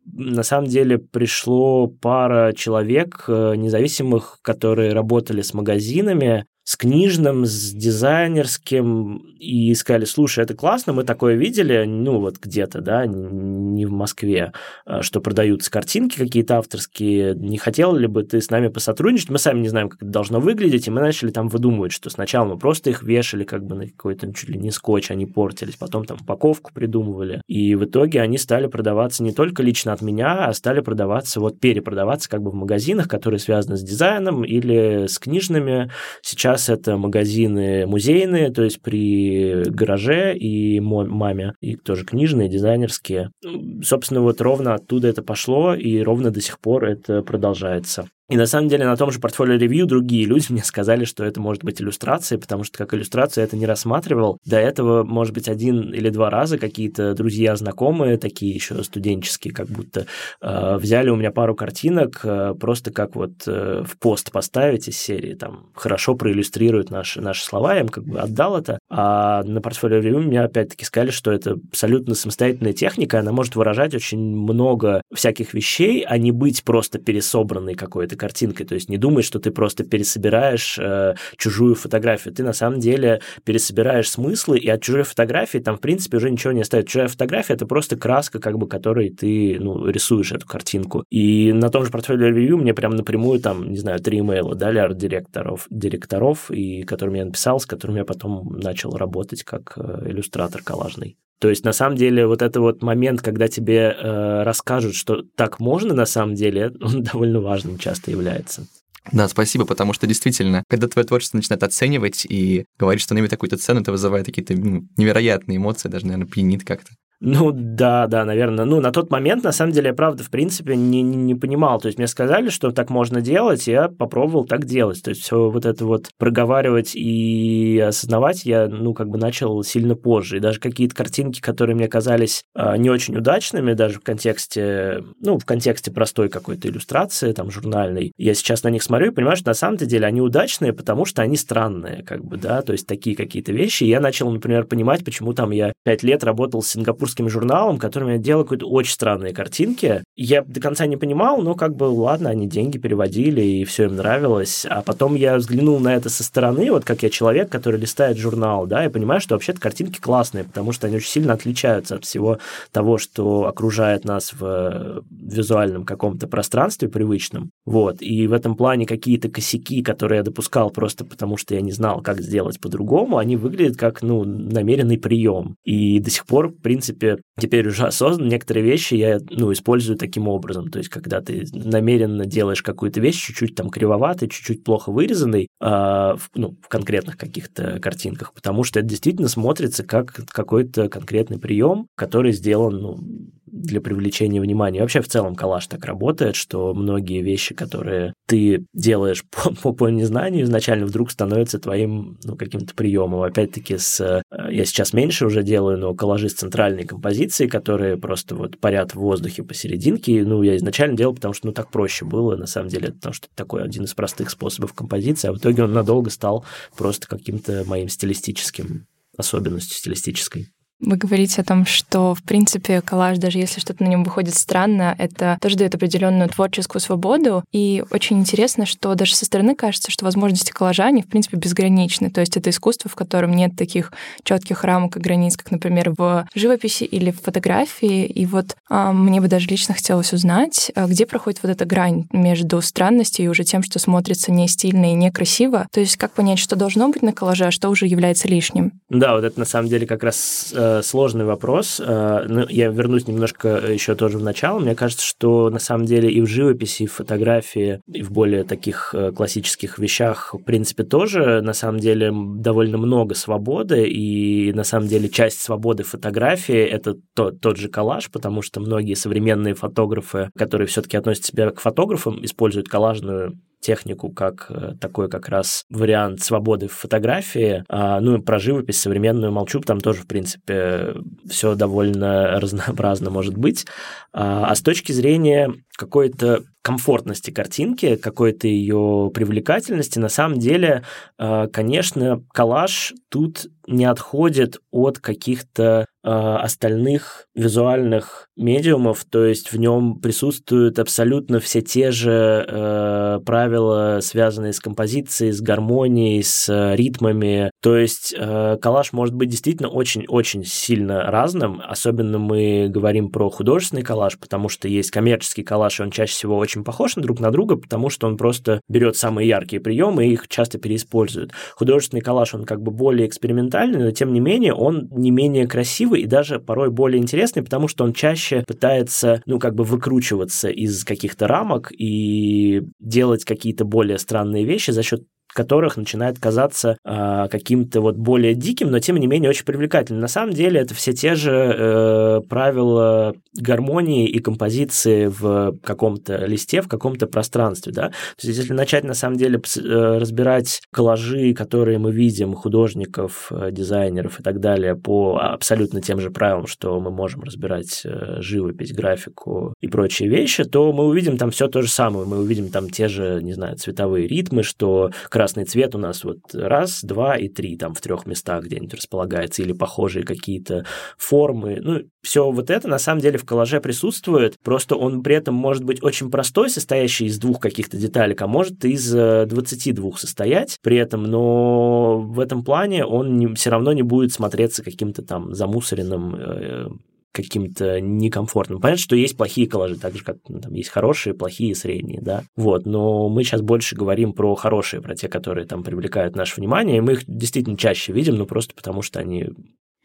A: на самом деле пришло пара человек э, независимых, которые работали с магазинами, с книжным, с дизайнерским, и сказали, слушай, это классно, мы такое видели, ну вот где-то, да, не в Москве, а, что продаются картинки какие-то авторские, не хотел ли бы ты с нами посотрудничать? Мы сами не знаем, как это должно выглядеть, и мы начали там выдумывать, что сначала мы просто их вешали как бы на какой-то чуть ли не скотч, они портились, потом там упаковку придумывали, и в итоге они стали продаваться не только лично от меня, а стали продаваться, вот перепродаваться как бы в магазинах, которые связаны с дизайном или с книжными. Сейчас это магазины музейные, то есть при гараже и маме, и тоже книжные, дизайнерские. Собственно, вот ровно оттуда это пошло, и ровно до сих пор это продолжается. И на самом деле на том же портфолио ревью другие люди мне сказали, что это может быть иллюстрацией, потому что как иллюстрацию я это не рассматривал. До этого, может быть, один или два раза какие-то друзья, знакомые, такие еще студенческие, как будто э, взяли у меня пару картинок э, просто как вот э, в пост поставить из серии, там, хорошо проиллюстрируют наши, наши слова, я им как бы отдал это. А на портфолио ревью мне опять-таки сказали, что это абсолютно самостоятельная техника, она может выражать очень много всяких вещей, а не быть просто пересобранной какой-то картинкой. То есть не думай, что ты просто пересобираешь э, чужую фотографию. Ты на самом деле пересобираешь смыслы, и от чужой фотографии там, в принципе, уже ничего не остается. Чужая фотография — это просто краска, как бы, которой ты ну, рисуешь эту картинку. И на том же портфолио ревью мне прям напрямую там, не знаю, три имейла дали арт-директоров, директоров, и которым я написал, с которыми я потом начал работать как э, иллюстратор коллажный. То есть, на самом деле, вот это вот момент, когда тебе э, расскажут, что так можно на самом деле, он довольно важным часто является.
C: Да, спасибо, потому что действительно, когда твое творчество начинает оценивать и говорить, что оно имеет какую-то цену, это вызывает какие-то ну, невероятные эмоции, даже, наверное, пьянит как-то.
A: Ну да, да, наверное. Ну, на тот момент, на самом деле, я правда, в принципе, не, не, понимал. То есть мне сказали, что так можно делать, я попробовал так делать. То есть все вот это вот проговаривать и осознавать я, ну, как бы начал сильно позже. И даже какие-то картинки, которые мне казались а, не очень удачными, даже в контексте, ну, в контексте простой какой-то иллюстрации, там, журнальной, я сейчас на них смотрю и понимаю, что на самом-то деле они удачные, потому что они странные, как бы, да, то есть такие какие-то вещи. И я начал, например, понимать, почему там я пять лет работал с сингапурским русским журналом, которыми я делал какие-то очень странные картинки. Я до конца не понимал, но как бы ладно, они деньги переводили, и все им нравилось. А потом я взглянул на это со стороны, вот как я человек, который листает журнал, да, и понимаю, что вообще-то картинки классные, потому что они очень сильно отличаются от всего того, что окружает нас в визуальном каком-то пространстве привычном. Вот. И в этом плане какие-то косяки, которые я допускал просто потому, что я не знал, как сделать по-другому, они выглядят как, ну, намеренный прием. И до сих пор, в принципе, принципе, теперь уже осознанно некоторые вещи я, ну, использую таким образом. То есть, когда ты намеренно делаешь какую-то вещь чуть-чуть там кривоватой, чуть-чуть плохо вырезанной, э, в, ну, в конкретных каких-то картинках, потому что это действительно смотрится как какой-то конкретный прием, который сделан, ну, для привлечения внимания. вообще в целом коллаж так работает, что многие вещи, которые ты делаешь по, по, по незнанию, изначально вдруг становятся твоим ну, каким-то приемом. Опять-таки, с, э, я сейчас меньше уже делаю, но коллажи с центральной композицией, которые просто вот парят в воздухе посерединке, ну, я изначально делал, потому что ну, так проще было, на самом деле, потому что это такой один из простых способов композиции, а в итоге он надолго стал просто каким-то моим стилистическим особенностью стилистической.
B: Вы говорите о том, что, в принципе, коллаж, даже если что-то на нем выходит странно, это тоже дает определенную творческую свободу. И очень интересно, что даже со стороны кажется, что возможности коллажа, они, в принципе, безграничны. То есть это искусство, в котором нет таких четких рамок и границ, как, например, в живописи или в фотографии. И вот а, мне бы даже лично хотелось узнать, а, где проходит вот эта грань между странностью и уже тем, что смотрится не стильно и некрасиво. То есть как понять, что должно быть на коллаже, а что уже является лишним?
A: Да, вот это на самом деле как раз э, сложный вопрос. Э, ну, я вернусь немножко еще тоже в начало. Мне кажется, что на самом деле и в живописи, и в фотографии, и в более таких э, классических вещах, в принципе, тоже на самом деле довольно много свободы, и на самом деле часть свободы фотографии – это тот, тот же коллаж, потому что многие современные фотографы, которые все-таки относят себя к фотографам, используют коллажную технику как э, такой как раз вариант свободы в фотографии. А, ну и про живопись современную молчу, там тоже, в принципе, все довольно разнообразно может быть. А, а с точки зрения какой-то комфортности картинки, какой-то ее привлекательности, на самом деле, а, конечно, коллаж тут не отходит от каких-то э, остальных визуальных медиумов, то есть в нем присутствуют абсолютно все те же э, правила, связанные с композицией, с гармонией, с э, ритмами. То есть э, коллаж может быть действительно очень-очень сильно разным, особенно мы говорим про художественный коллаж, потому что есть коммерческий коллаж, и он чаще всего очень похож друг на друга, потому что он просто берет самые яркие приемы и их часто переиспользует. Художественный коллаж, он как бы более экспериментальный, но тем не менее он не менее красивый и даже порой более интересный, потому что он чаще пытается, ну, как бы выкручиваться из каких-то рамок и делать какие-то более странные вещи за счет которых начинает казаться э, каким-то вот более диким, но тем не менее очень привлекательным. На самом деле это все те же э, правила гармонии и композиции в каком-то листе, в каком-то пространстве, да. То есть если начать на самом деле э, разбирать коллажи, которые мы видим художников, э, дизайнеров и так далее по абсолютно тем же правилам, что мы можем разбирать э, живопись, графику и прочие вещи, то мы увидим там все то же самое. Мы увидим там те же, не знаю, цветовые ритмы, что красный цвет у нас вот раз, два и три там в трех местах где-нибудь располагается, или похожие какие-то формы. Ну, все вот это на самом деле в коллаже присутствует, просто он при этом может быть очень простой, состоящий из двух каких-то деталек, а может из 22 э, состоять при этом, но в этом плане он не, все равно не будет смотреться каким-то там замусоренным э, каким-то некомфортным. Понятно, что есть плохие коллажи, так же, как ну, там есть хорошие, плохие, средние, да. Вот, но мы сейчас больше говорим про хорошие, про те, которые там привлекают наше внимание, и мы их действительно чаще видим, ну просто потому что они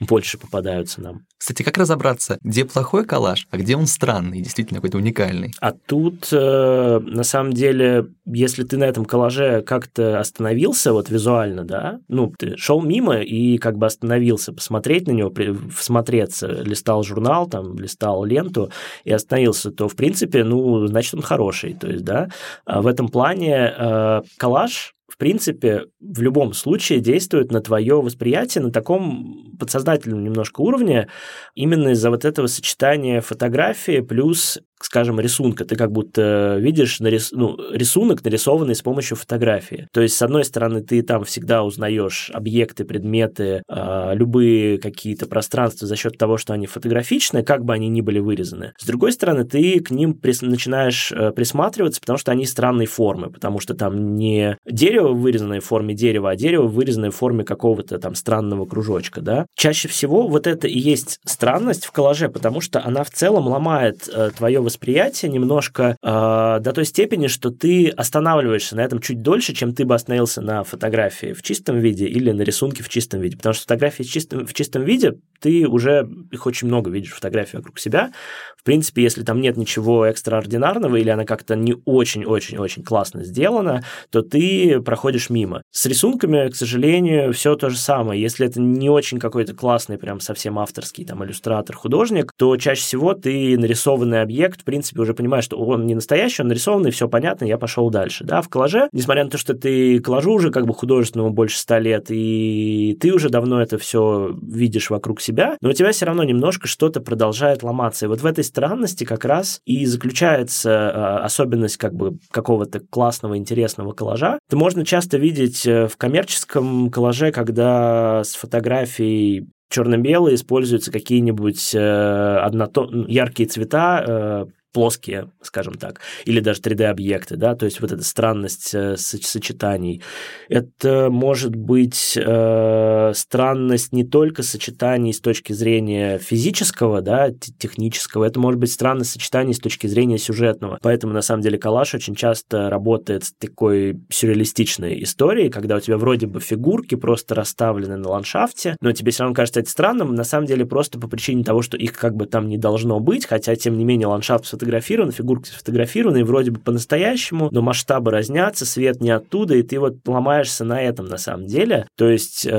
A: больше попадаются нам.
C: Кстати, как разобраться, где плохой коллаж, а где он странный, действительно какой-то уникальный?
A: А тут, э, на самом деле, если ты на этом коллаже как-то остановился вот визуально, да, ну, ты шел мимо и как бы остановился, посмотреть на него, всмотреться, листал журнал, там, листал ленту и остановился, то, в принципе, ну, значит, он хороший, то есть, да, а в этом плане э, коллаж в принципе, в любом случае действует на твое восприятие на таком подсознательном немножко уровне, именно из-за вот этого сочетания фотографии плюс скажем, рисунка. Ты как будто видишь нарис... ну, рисунок, нарисованный с помощью фотографии. То есть, с одной стороны, ты там всегда узнаешь объекты, предметы, э, любые какие-то пространства за счет того, что они фотографичны, как бы они ни были вырезаны. С другой стороны, ты к ним прис... начинаешь э, присматриваться, потому что они странной формы, потому что там не дерево, вырезанное в форме дерева, а дерево, вырезанное в форме какого-то там странного кружочка, да. Чаще всего вот это и есть странность в коллаже, потому что она в целом ломает э, твое восприятие немножко э, до той степени, что ты останавливаешься на этом чуть дольше, чем ты бы остановился на фотографии в чистом виде или на рисунке в чистом виде. Потому что фотографии в чистом, в чистом виде, ты уже их очень много видишь, фотографий вокруг себя. В принципе, если там нет ничего экстраординарного или она как-то не очень-очень-очень классно сделана, то ты проходишь мимо. С рисунками, к сожалению, все то же самое. Если это не очень какой-то классный, прям совсем авторский там иллюстратор, художник, то чаще всего ты нарисованный объект в принципе, уже понимаешь, что он не настоящий, он нарисованный, все понятно, я пошел дальше. Да, в коллаже, несмотря на то, что ты коллажу уже как бы художественному больше ста лет, и ты уже давно это все видишь вокруг себя, но у тебя все равно немножко что-то продолжает ломаться. И вот в этой странности как раз и заключается э, особенность как бы какого-то классного, интересного коллажа. Это можно часто видеть э, в коммерческом коллаже, когда с фотографией черно-белые используются какие-нибудь э, однотон... яркие цвета, э, плоские, скажем так, или даже 3D-объекты, да, то есть вот эта странность э, сочетаний. Это может быть э, странность не только сочетаний с точки зрения физического, да, технического, это может быть странность сочетаний с точки зрения сюжетного. Поэтому, на самом деле, коллаж очень часто работает с такой сюрреалистичной историей, когда у тебя вроде бы фигурки просто расставлены на ландшафте, но тебе все равно кажется это странным, на самом деле просто по причине того, что их как бы там не должно быть, хотя, тем не менее, ландшафт сфотографированы, фигурки сфотографированы, и вроде бы по-настоящему, но масштабы разнятся, свет не оттуда, и ты вот ломаешься на этом на самом деле. То есть э,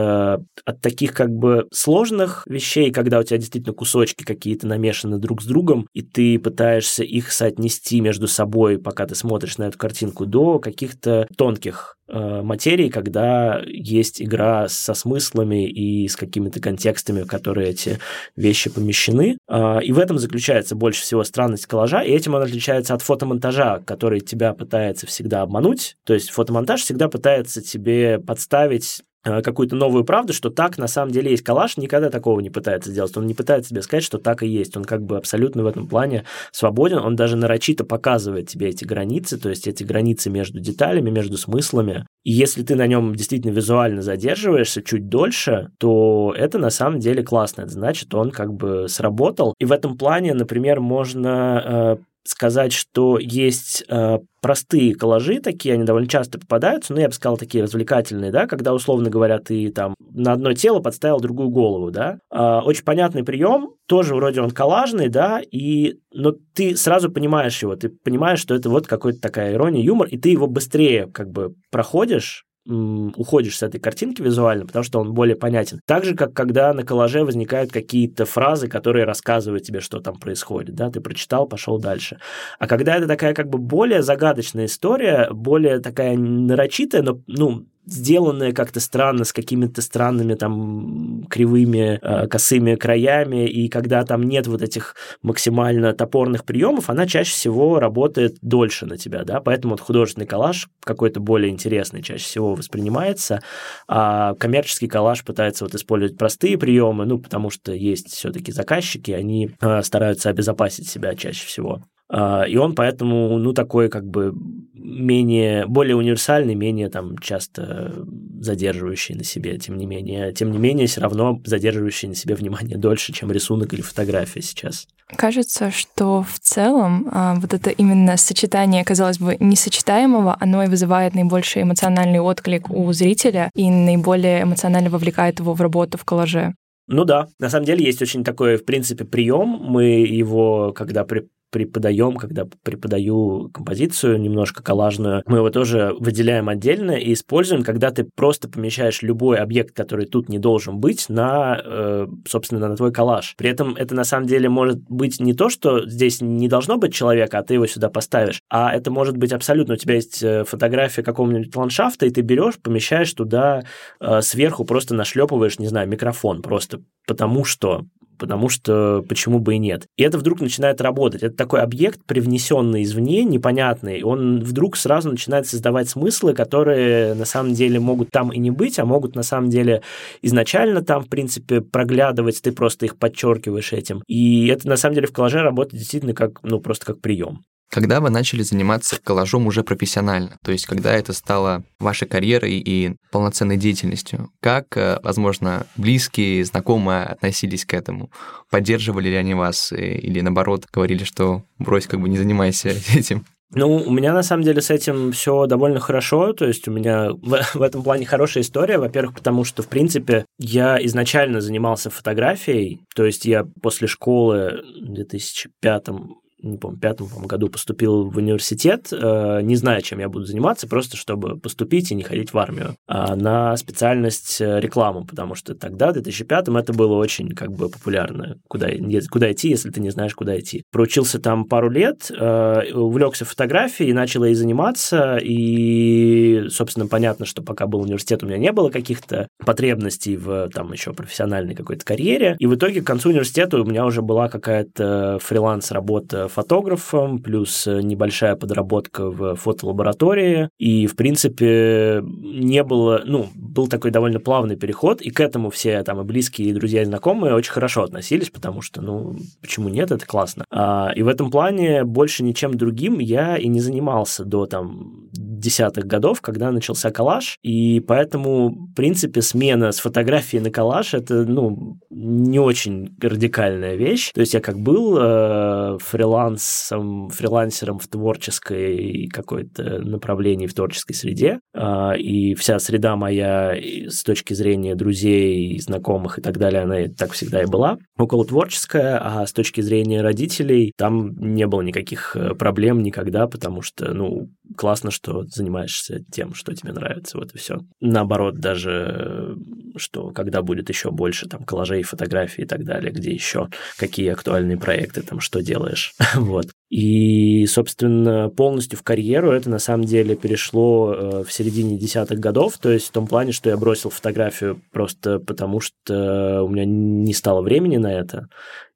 A: от таких как бы сложных вещей, когда у тебя действительно кусочки какие-то намешаны друг с другом, и ты пытаешься их соотнести между собой, пока ты смотришь на эту картинку, до каких-то тонких материи, когда есть игра со смыслами и с какими-то контекстами, в которые эти вещи помещены. А, и в этом заключается больше всего странность коллажа, и этим он отличается от фотомонтажа, который тебя пытается всегда обмануть. То есть фотомонтаж всегда пытается тебе подставить э, какую-то новую правду, что так на самом деле есть. Калаш никогда такого не пытается сделать. Он не пытается тебе сказать, что так и есть. Он как бы абсолютно в этом плане свободен. Он даже нарочито показывает тебе эти границы, то есть эти границы между деталями, между смыслами. И если ты на нем действительно визуально задерживаешься чуть дольше, то это на самом деле классно. Это значит, он как бы сработал. И в этом плане, например, можно э, сказать, что есть э, простые коллажи такие, они довольно часто попадаются, но я бы сказал такие развлекательные, да, когда, условно говоря, ты там на одно тело подставил другую голову, да. Э, очень понятный прием, тоже вроде он коллажный, да, и, но ты сразу понимаешь его, ты понимаешь, что это вот какой-то такая ирония, юмор, и ты его быстрее как бы проходишь, уходишь с этой картинки визуально, потому что он более понятен. Так же, как когда на коллаже возникают какие-то фразы, которые рассказывают тебе, что там происходит, да, ты прочитал, пошел дальше. А когда это такая как бы более загадочная история, более такая нарочитая, но, ну, сделанная как-то странно, с какими-то странными там кривыми э, косыми краями, и когда там нет вот этих максимально топорных приемов, она чаще всего работает дольше на тебя, да, поэтому вот художественный коллаж какой-то более интересный чаще всего воспринимается, а коммерческий коллаж пытается вот использовать простые приемы, ну, потому что есть все-таки заказчики, они э, стараются обезопасить себя чаще всего. А, и он поэтому, ну, такой как бы менее, более универсальный, менее там часто задерживающий на себе, тем не менее, тем не менее, все равно задерживающий на себе внимание дольше, чем рисунок или фотография сейчас.
B: Кажется, что в целом а, вот это именно сочетание, казалось бы, несочетаемого, оно и вызывает наибольший эмоциональный отклик у зрителя и наиболее эмоционально вовлекает его в работу в коллаже.
A: Ну да, на самом деле есть очень такой, в принципе, прием. Мы его, когда при преподаем, когда преподаю композицию немножко коллажную, мы его тоже выделяем отдельно и используем, когда ты просто помещаешь любой объект, который тут не должен быть, на, э, собственно, на твой коллаж. При этом это на самом деле может быть не то, что здесь не должно быть человека, а ты его сюда поставишь, а это может быть абсолютно, у тебя есть э, фотография какого-нибудь ландшафта, и ты берешь, помещаешь туда э, сверху, просто нашлепываешь, не знаю, микрофон, просто потому что потому что почему бы и нет. И это вдруг начинает работать. Это такой объект, привнесенный извне, непонятный. Он вдруг сразу начинает создавать смыслы, которые на самом деле могут там и не быть, а могут на самом деле изначально там, в принципе, проглядывать, ты просто их подчеркиваешь этим. И это на самом деле в коллаже работает действительно как, ну, просто как прием.
C: Когда вы начали заниматься коллажом уже профессионально, то есть когда это стало вашей карьерой и полноценной деятельностью, как, э, возможно, близкие, знакомые относились к этому? Поддерживали ли они вас э, или, наоборот, говорили, что брось, как бы не занимайся этим?
A: Ну, у меня на самом деле с этим все довольно хорошо, то есть у меня в, в этом плане хорошая история, во-первых, потому что, в принципе, я изначально занимался фотографией, то есть я после школы в 2005 не помню, пятом по году поступил в университет, э, не зная, чем я буду заниматься, просто чтобы поступить и не ходить в армию, а на специальность э, рекламу, потому что тогда, в 2005 это было очень как бы популярно, куда, куда идти, если ты не знаешь, куда идти. Проучился там пару лет, э, увлекся фотографией, начал ей заниматься, и, собственно, понятно, что пока был университет, у меня не было каких-то потребностей в там еще профессиональной какой-то карьере, и в итоге к концу университета у меня уже была какая-то фриланс-работа фотографом, плюс э, небольшая подработка в фотолаборатории. И, в принципе, не было, ну, был такой довольно плавный переход, и к этому все там и близкие, и друзья, и знакомые очень хорошо относились, потому что, ну, почему нет, это классно. А, и в этом плане больше ничем другим я и не занимался до там десятых годов, когда начался коллаж, и поэтому, в принципе, смена с фотографии на коллаж это, ну, не очень радикальная вещь. То есть я как был э, фрилансом, фрилансером в творческой какой-то направлении, в творческой среде, э, и вся среда моя с точки зрения друзей, знакомых и так далее, она так всегда и была, около творческая, а с точки зрения родителей там не было никаких э, проблем никогда, потому что, ну, классно, что занимаешься тем, что тебе нравится, вот и все. Наоборот, даже что когда будет еще больше там коллажей, фотографий и так далее, где еще какие актуальные проекты, там что делаешь, вот. И, собственно, полностью в карьеру это на самом деле перешло э, в середине десятых годов, то есть в том плане, что я бросил фотографию просто потому, что у меня не стало времени на это,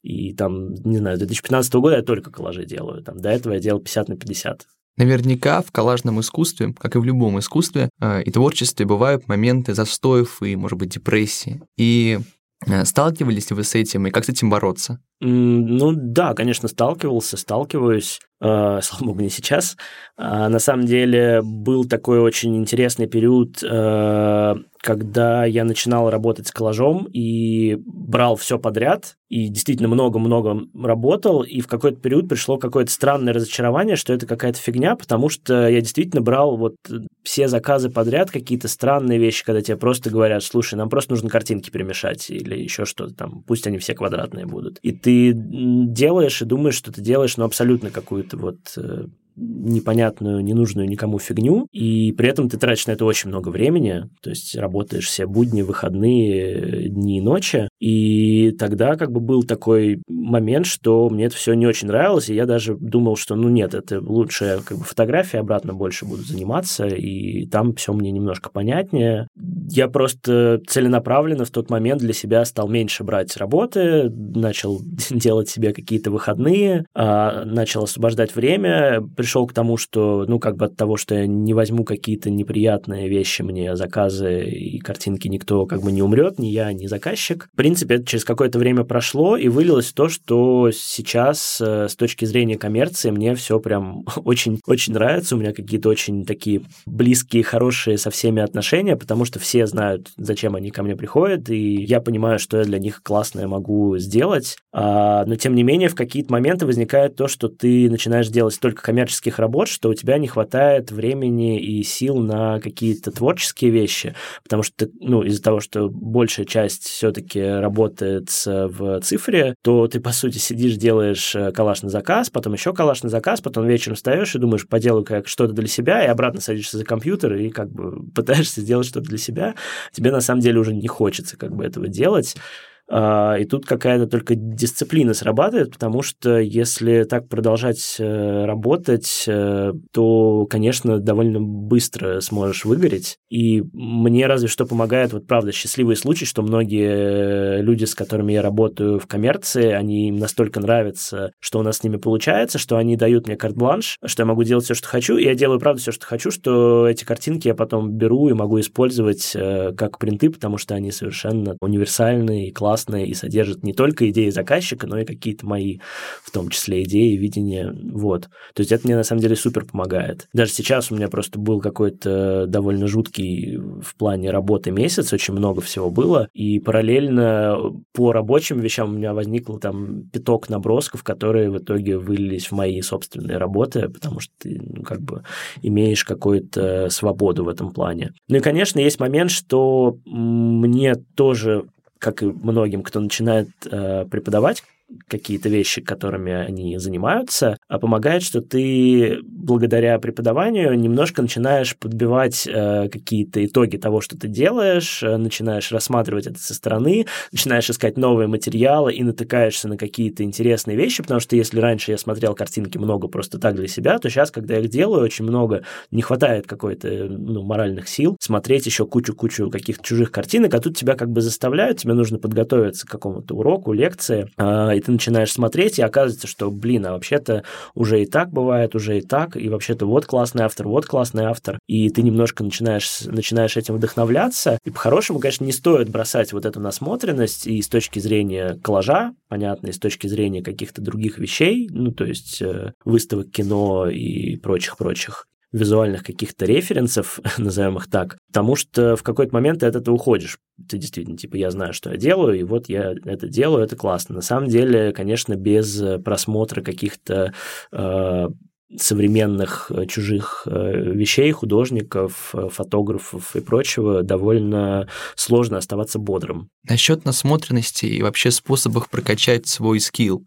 A: и там, не знаю, 2015 года я только коллажи делаю, там до этого я делал 50 на 50,
C: Наверняка в коллажном искусстве, как и в любом искусстве э, и творчестве, бывают моменты застоев и, может быть, депрессии. И э, сталкивались ли вы с этим, и как с этим бороться?
A: Ну да, конечно, сталкивался, сталкиваюсь. Э, слава богу, не сейчас. А на самом деле был такой очень интересный период, э, когда я начинал работать с коллажом и брал все подряд, и действительно много-много работал, и в какой-то период пришло какое-то странное разочарование, что это какая-то фигня, потому что я действительно брал вот все заказы подряд, какие-то странные вещи, когда тебе просто говорят, слушай, нам просто нужно картинки перемешать или еще что-то там, пусть они все квадратные будут. И ты делаешь и думаешь, что ты делаешь, ну, абсолютно какую-то вот э, непонятную, ненужную никому фигню, и при этом ты тратишь на это очень много времени, то есть работаешь все будни, выходные, дни и ночи, и тогда как бы был такой момент, что мне это все не очень нравилось, и я даже думал, что ну нет, это лучше как бы фотографии обратно больше буду заниматься, и там все мне немножко понятнее. Я просто целенаправленно в тот момент для себя стал меньше брать работы, начал делать себе какие-то выходные, а, начал освобождать время, пришел к тому, что, ну, как бы от того, что я не возьму какие-то неприятные вещи мне, заказы и картинки, никто как бы не умрет, ни я, ни заказчик. В принципе, это через какое-то время прошло и вылилось то, что сейчас э, с точки зрения коммерции мне все прям очень-очень нравится. У меня какие-то очень такие близкие, хорошие со всеми отношения, потому что все знают, зачем они ко мне приходят, и я понимаю, что я для них классное могу сделать. А, но, тем не менее, в какие-то моменты возникает то, что ты начинаешь делать только коммерческие творческих работ, что у тебя не хватает времени и сил на какие-то творческие вещи, потому что, ну, из-за того, что большая часть все-таки работает в цифре, то ты, по сути, сидишь, делаешь э, калаш на заказ, потом еще калаш на заказ, потом вечером встаешь и думаешь, поделаю как что-то для себя, и обратно садишься за компьютер и как бы пытаешься сделать что-то для себя. Тебе на самом деле уже не хочется как бы этого делать. А, и тут какая-то только дисциплина срабатывает, потому что если так продолжать э, работать, э, то, конечно, довольно быстро сможешь выгореть. И мне разве что помогает, вот правда, счастливый случай, что многие люди, с которыми я работаю в коммерции, они им настолько нравятся, что у нас с ними получается, что они дают мне карт-бланш, что я могу делать все, что хочу, и я делаю, правда, все, что хочу, что эти картинки я потом беру и могу использовать э, как принты, потому что они совершенно универсальные и классные классное и содержит не только идеи заказчика, но и какие-то мои, в том числе, идеи, видения. Вот. То есть это мне на самом деле супер помогает. Даже сейчас у меня просто был какой-то довольно жуткий в плане работы месяц, очень много всего было, и параллельно по рабочим вещам у меня возникло там пяток набросков, которые в итоге вылились в мои собственные работы, потому что ты ну, как бы имеешь какую-то свободу в этом плане. Ну и, конечно, есть момент, что мне тоже как и многим, кто начинает э, преподавать какие-то вещи, которыми они занимаются, а помогает, что ты благодаря преподаванию немножко начинаешь подбивать э, какие-то итоги того, что ты делаешь, э, начинаешь рассматривать это со стороны, начинаешь искать новые материалы и натыкаешься на какие-то интересные вещи, потому что если раньше я смотрел картинки много просто так для себя, то сейчас, когда я их делаю, очень много не хватает какой-то ну, моральных сил смотреть еще кучу-кучу каких-то чужих картинок, а тут тебя как бы заставляют, тебе нужно подготовиться к какому-то уроку, лекции, э, и ты начинаешь смотреть, и оказывается, что, блин, а вообще-то уже и так бывает, уже и так, и вообще-то вот классный автор, вот классный автор, и ты немножко начинаешь, начинаешь этим вдохновляться, и по-хорошему, конечно, не стоит бросать вот эту насмотренность и с точки зрения коллажа, понятно, и с точки зрения каких-то других вещей, ну, то есть э, выставок кино и прочих-прочих, визуальных каких-то референсов, назовем их так, потому что в какой-то момент ты от этого уходишь. Ты действительно, типа, я знаю, что я делаю, и вот я это делаю, это классно. На самом деле, конечно, без просмотра каких-то э, современных э, чужих э, вещей, художников, э, фотографов и прочего довольно сложно оставаться бодрым.
C: Насчет насмотренности и вообще способов прокачать свой скилл.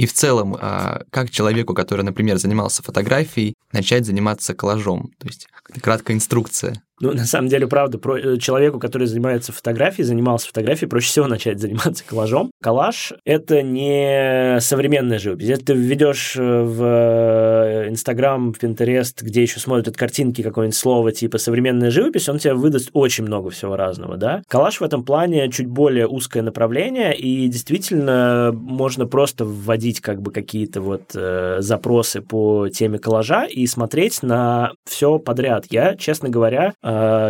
C: И в целом, а, как человеку, который, например, занимался фотографией, начать заниматься коллажом? То есть краткая инструкция.
A: Ну, на самом деле, правда, про... Э, человеку, который занимается фотографией, занимался фотографией, проще всего начать заниматься коллажом. Коллаж — это не современная живопись. Если ты введешь э, в э, Инстаграм, в Пинтерест, где еще смотрят картинки, какое-нибудь слово типа современная живопись, он тебе выдаст очень много всего разного, да. Коллаж в этом плане чуть более узкое направление, и действительно можно просто вводить как бы какие-то вот э, запросы по теме коллажа и смотреть на все подряд. Я, честно говоря,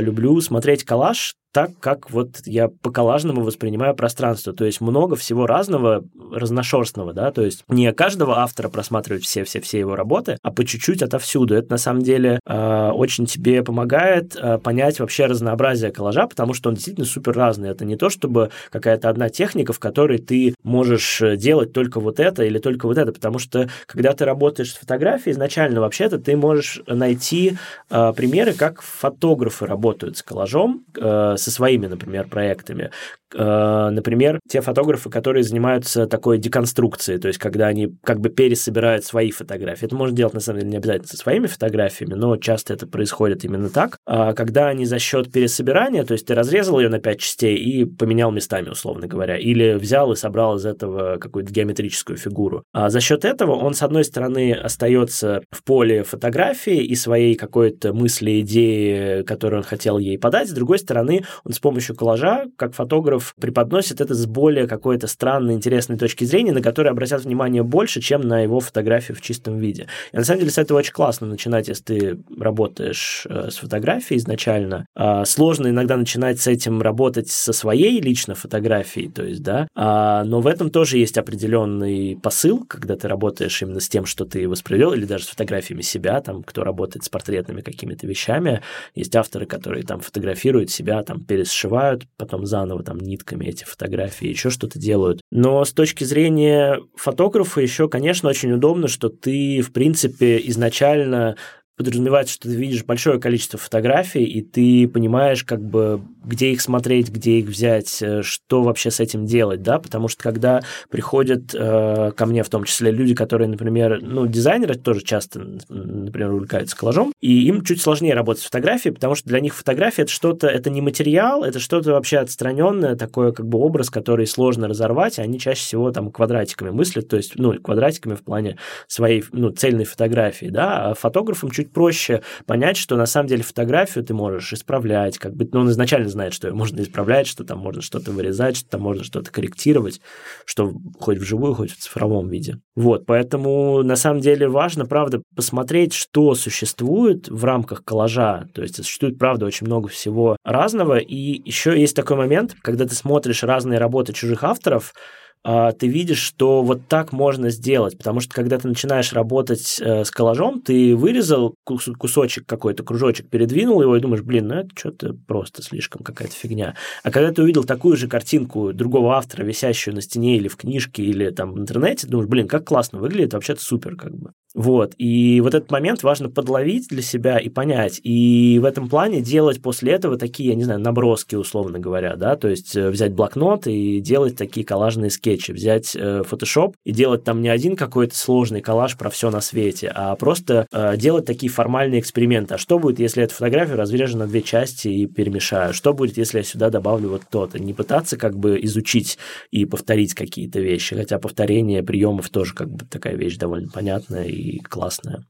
A: люблю смотреть коллаж так, как вот я по-коллажному воспринимаю пространство. То есть много всего разного, разношерстного, да, то есть не каждого автора просматривать все-все-все его работы, а по чуть-чуть отовсюду. Это на самом деле э, очень тебе помогает э, понять вообще разнообразие коллажа, потому что он действительно супер разный. Это не то, чтобы какая-то одна техника, в которой ты можешь э, делать только вот это или только вот это, потому что когда ты работаешь с фотографией, изначально вообще-то ты можешь найти э, примеры, как фотографы работают с коллажом, э, со своими, например, проектами. Э, например, те фотографы, которые занимаются такой деконструкцией, то есть когда они как бы пересобирают свои фотографии. Это можно делать, на самом деле, не обязательно со своими фотографиями, но часто это происходит именно так. А когда они за счет пересобирания, то есть ты разрезал ее на пять частей и поменял местами, условно говоря, или взял и собрал из этого какую-то геометрическую фигуру. А за счет этого он, с одной стороны, остается в поле фотографии и своей какой-то мысли, идеи, которую он хотел ей подать, с другой стороны, он с помощью коллажа, как фотограф, преподносит это с более какой-то странной, интересной точки зрения, на которой обратят внимание больше, чем на его фотографию в чистом виде. И на самом деле с этого очень классно начинать, если ты работаешь э, с фотографией изначально. А, сложно иногда начинать с этим работать со своей лично фотографией, то есть, да, а, но в этом тоже есть определенный посыл, когда ты работаешь именно с тем, что ты воспроизвел, или даже с фотографиями себя, там, кто работает с портретными какими-то вещами. Есть авторы, которые там фотографируют себя, там, пересшивают, потом заново там нитками эти фотографии, еще что-то делают. Но с точки зрения фотографа еще, конечно, очень удобно, что ты, в принципе, изначально подразумевается, что ты видишь большое количество фотографий, и ты понимаешь, как бы, где их смотреть, где их взять, э, что вообще с этим делать, да, потому что когда приходят э, ко мне, в том числе, люди, которые, например, ну, дизайнеры тоже часто, например, увлекаются коллажом, и им чуть сложнее работать с фотографией, потому что для них фотография это что-то, это не материал, это что-то вообще отстраненное, такое как бы образ, который сложно разорвать, и они чаще всего там квадратиками мыслят, то есть, ну, квадратиками в плане своей, ну, цельной фотографии, да, а фотографам чуть проще понять, что на самом деле фотографию ты можешь исправлять, как бы, ну, он изначально знает, что ее можно исправлять, что там можно что-то вырезать, что там можно что-то корректировать, что хоть вживую, хоть в цифровом виде. Вот, поэтому на самом деле важно, правда, посмотреть, что существует в рамках коллажа, то есть существует, правда, очень много всего разного, и еще есть такой момент, когда ты смотришь разные работы чужих авторов, ты видишь, что вот так можно сделать, потому что когда ты начинаешь работать э, с коллажом, ты вырезал кусочек какой-то, кружочек, передвинул его и думаешь, блин, ну это что-то просто слишком какая-то фигня. А когда ты увидел такую же картинку другого автора, висящую на стене или в книжке, или там в интернете, думаешь, блин, как классно выглядит, вообще-то супер как бы. Вот, и вот этот момент важно подловить для себя и понять, и в этом плане делать после этого такие, я не знаю, наброски, условно говоря, да, то есть э, взять блокнот и делать такие коллажные скетчи, взять э, Photoshop и делать там не один какой-то сложный коллаж про все на свете, а просто э, делать такие формальные эксперименты. А что будет, если эту фотографию разрежу на две части и перемешаю? Что будет, если я сюда добавлю вот то-то? Не пытаться как бы изучить и повторить какие-то вещи, хотя повторение приемов тоже как бы такая вещь довольно понятная и и классная.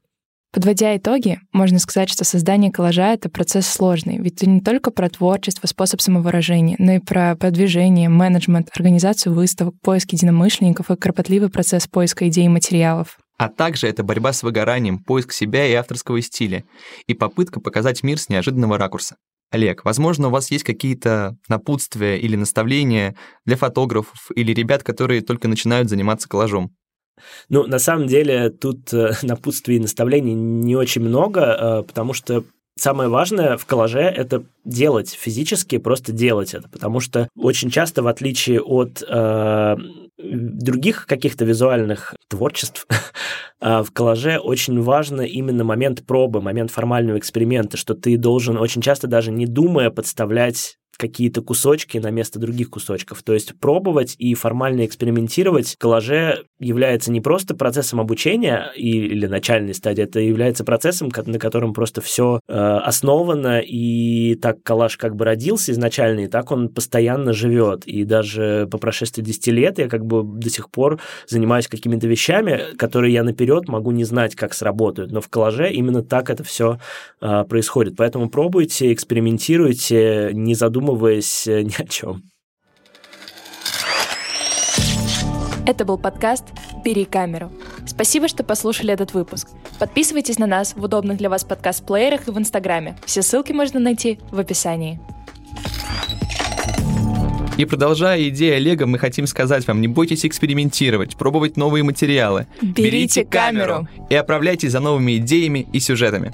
B: Подводя итоги, можно сказать, что создание коллажа — это процесс сложный, ведь это не только про творчество, способ самовыражения, но и про продвижение, менеджмент, организацию выставок, поиск единомышленников и кропотливый процесс поиска идей и материалов.
C: А также это борьба с выгоранием, поиск себя и авторского стиля, и попытка показать мир с неожиданного ракурса. Олег, возможно, у вас есть какие-то напутствия или наставления для фотографов или ребят, которые только начинают заниматься коллажом?
A: Ну, на самом деле, тут э, напутствий и наставлений не очень много, э, потому что самое важное в коллаже – это делать физически, просто делать это, потому что очень часто, в отличие от э, других каких-то визуальных творчеств, э, в коллаже очень важно именно момент пробы, момент формального эксперимента, что ты должен очень часто даже не думая подставлять какие-то кусочки на место других кусочков. То есть пробовать и формально экспериментировать в коллаже является не просто процессом обучения или начальной стадии, это является процессом, на котором просто все э, основано, и так коллаж как бы родился изначально, и так он постоянно живет. И даже по прошествии 10 лет я как бы до сих пор занимаюсь какими-то вещами, которые я наперед могу не знать, как сработают. Но в коллаже именно так это все э, происходит. Поэтому пробуйте, экспериментируйте, не задумываясь э, ни о чем.
B: Это был подкаст «Бери камеру». Спасибо, что послушали этот выпуск. Подписывайтесь на нас в удобных для вас подкаст-плеерах и в Инстаграме. Все ссылки можно найти в описании.
C: И продолжая идею Олега, мы хотим сказать вам, не бойтесь экспериментировать, пробовать новые материалы.
B: Берите камеру.
C: и отправляйтесь за новыми идеями и сюжетами.